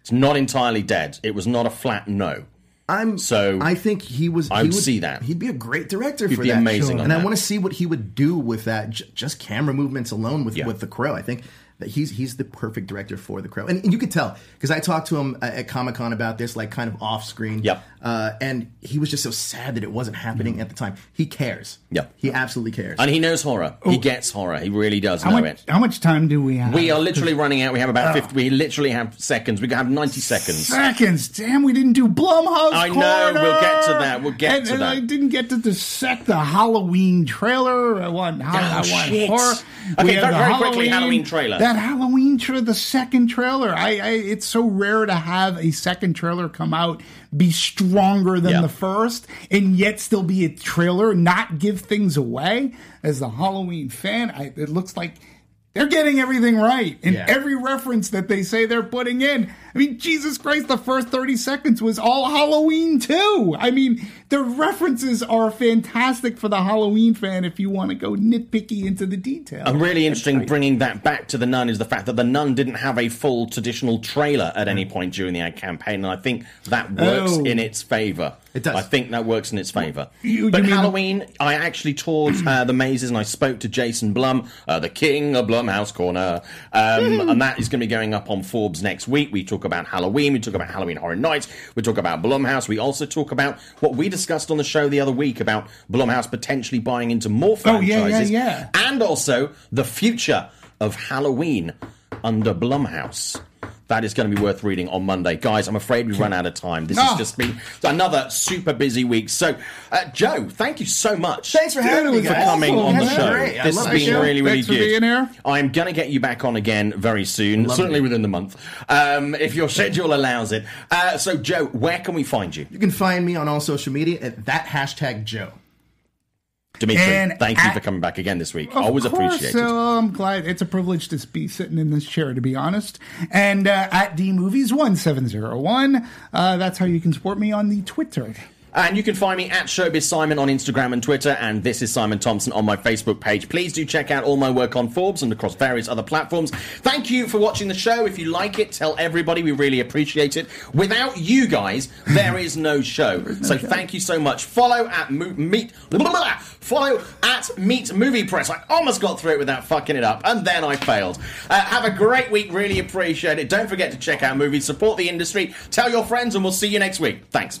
Speaker 1: It's not entirely dead. It was not a flat no.
Speaker 3: I'm
Speaker 1: So,
Speaker 3: I think he was.
Speaker 1: I
Speaker 3: he
Speaker 1: would see that.
Speaker 3: He'd be a great director
Speaker 1: He'd
Speaker 3: for
Speaker 1: be
Speaker 3: that.
Speaker 1: amazing on
Speaker 3: and I want to see what he would do with that. J- just camera movements alone with
Speaker 1: Yeah.
Speaker 3: with the Crow. I think that he's he's the perfect director for the Crow, and, and you could tell because I talked to him at, at Comic Con about this, like kind of off screen.
Speaker 1: Yep.
Speaker 3: Uh, and he was just so sad that it wasn't happening at the time. He cares.
Speaker 1: Yep.
Speaker 3: He absolutely cares.
Speaker 1: And he knows horror. He gets horror. He really does
Speaker 4: How
Speaker 1: know
Speaker 4: much,
Speaker 1: it.
Speaker 4: how much time do we have?
Speaker 1: We are literally running out. We have
Speaker 3: Oh.
Speaker 1: about 50. We literally have seconds. We have 90 seconds.
Speaker 4: Seconds. Damn, we didn't do Blumhouse.
Speaker 1: I know,
Speaker 4: Corner!
Speaker 1: we'll get to that, we'll get
Speaker 4: and,
Speaker 1: to
Speaker 4: and
Speaker 1: that.
Speaker 4: I didn't get to dissect the Halloween trailer. I want, I want
Speaker 1: Oh, shit.
Speaker 4: horror.
Speaker 1: Okay,
Speaker 4: We
Speaker 1: very-
Speaker 4: the
Speaker 1: very quickly, Halloween trailer.
Speaker 4: That Halloween trailer, the second trailer. I, I, it's so rare to have a second trailer come out be stronger than
Speaker 1: Yeah.
Speaker 4: the first, and yet still be a trailer, not give things away. As the Halloween fan, I, it looks like. They're getting everything right. And
Speaker 3: Yeah.
Speaker 4: every reference that they say they're putting in. I mean, Jesus Christ, the first 30 seconds was all Halloween too. I mean, the references are fantastic for the Halloween fan if you want to go nitpicky into the detail.
Speaker 1: And really interesting bringing that back to the Nun is the fact that the Nun didn't have a full traditional trailer at any point during the ad campaign, and I think that works
Speaker 4: Oh.
Speaker 1: in its favour.
Speaker 3: It does.
Speaker 1: I think that works in its favour.
Speaker 4: You-
Speaker 1: but
Speaker 4: you mean-
Speaker 1: Halloween, I actually toured uh, the mazes and I spoke to Jason Blum, uh, the king of Blumhouse Corner, um, and that is going to be going up on Forbes next week. We talk about Halloween, we talk about Halloween Horror Nights, we talk about Blumhouse, we also talk about what we discussed on the show the other week about Blumhouse potentially buying into more
Speaker 4: Oh, yeah, yeah,
Speaker 1: franchises
Speaker 4: yeah.
Speaker 1: and also the future of Halloween under Blumhouse. That is going to be worth reading on Monday. Guys, I'm afraid we've run out of time. This has just been another super busy week. So, uh, Joe, thank you so much.
Speaker 3: Thanks for having me,
Speaker 1: for coming on the show.
Speaker 3: great.
Speaker 1: This has been
Speaker 3: show.
Speaker 1: really, really
Speaker 4: Thanks for
Speaker 1: good.
Speaker 4: being here.
Speaker 1: I'm going to get you back on again very soon, certainly
Speaker 3: it.
Speaker 1: within the month, um, if your schedule allows it. Uh, so, Joe, where can we find you?
Speaker 3: you can find me on all social media at that hashtag Joe.
Speaker 1: Dimitri,
Speaker 4: And
Speaker 1: thank you for coming back again this week. Always
Speaker 4: course,
Speaker 1: appreciated.
Speaker 4: So I'm glad it's a privilege to be sitting in this chair, to be honest. And uh, at D Movies one seven zero one, uh, that's how you can support me on the Twitter.
Speaker 1: And you can find me at Showbiz Simon on Instagram and Twitter, and this is Simon Thompson on my Facebook page. Please do check out all my work on Forbes and across various other platforms. Thank you for watching the show. If you like it, tell everybody. We really appreciate it. Without you guys, there is no show. So thank you so much. Follow at Mo- Meet. Blah, blah, blah, follow at Meet Movie Press. I almost got through it without fucking it up, and then I failed. Uh, have a great week. Really appreciate it. Don't forget to check out movies, support the industry, tell your friends, and we'll see you next week. Thanks.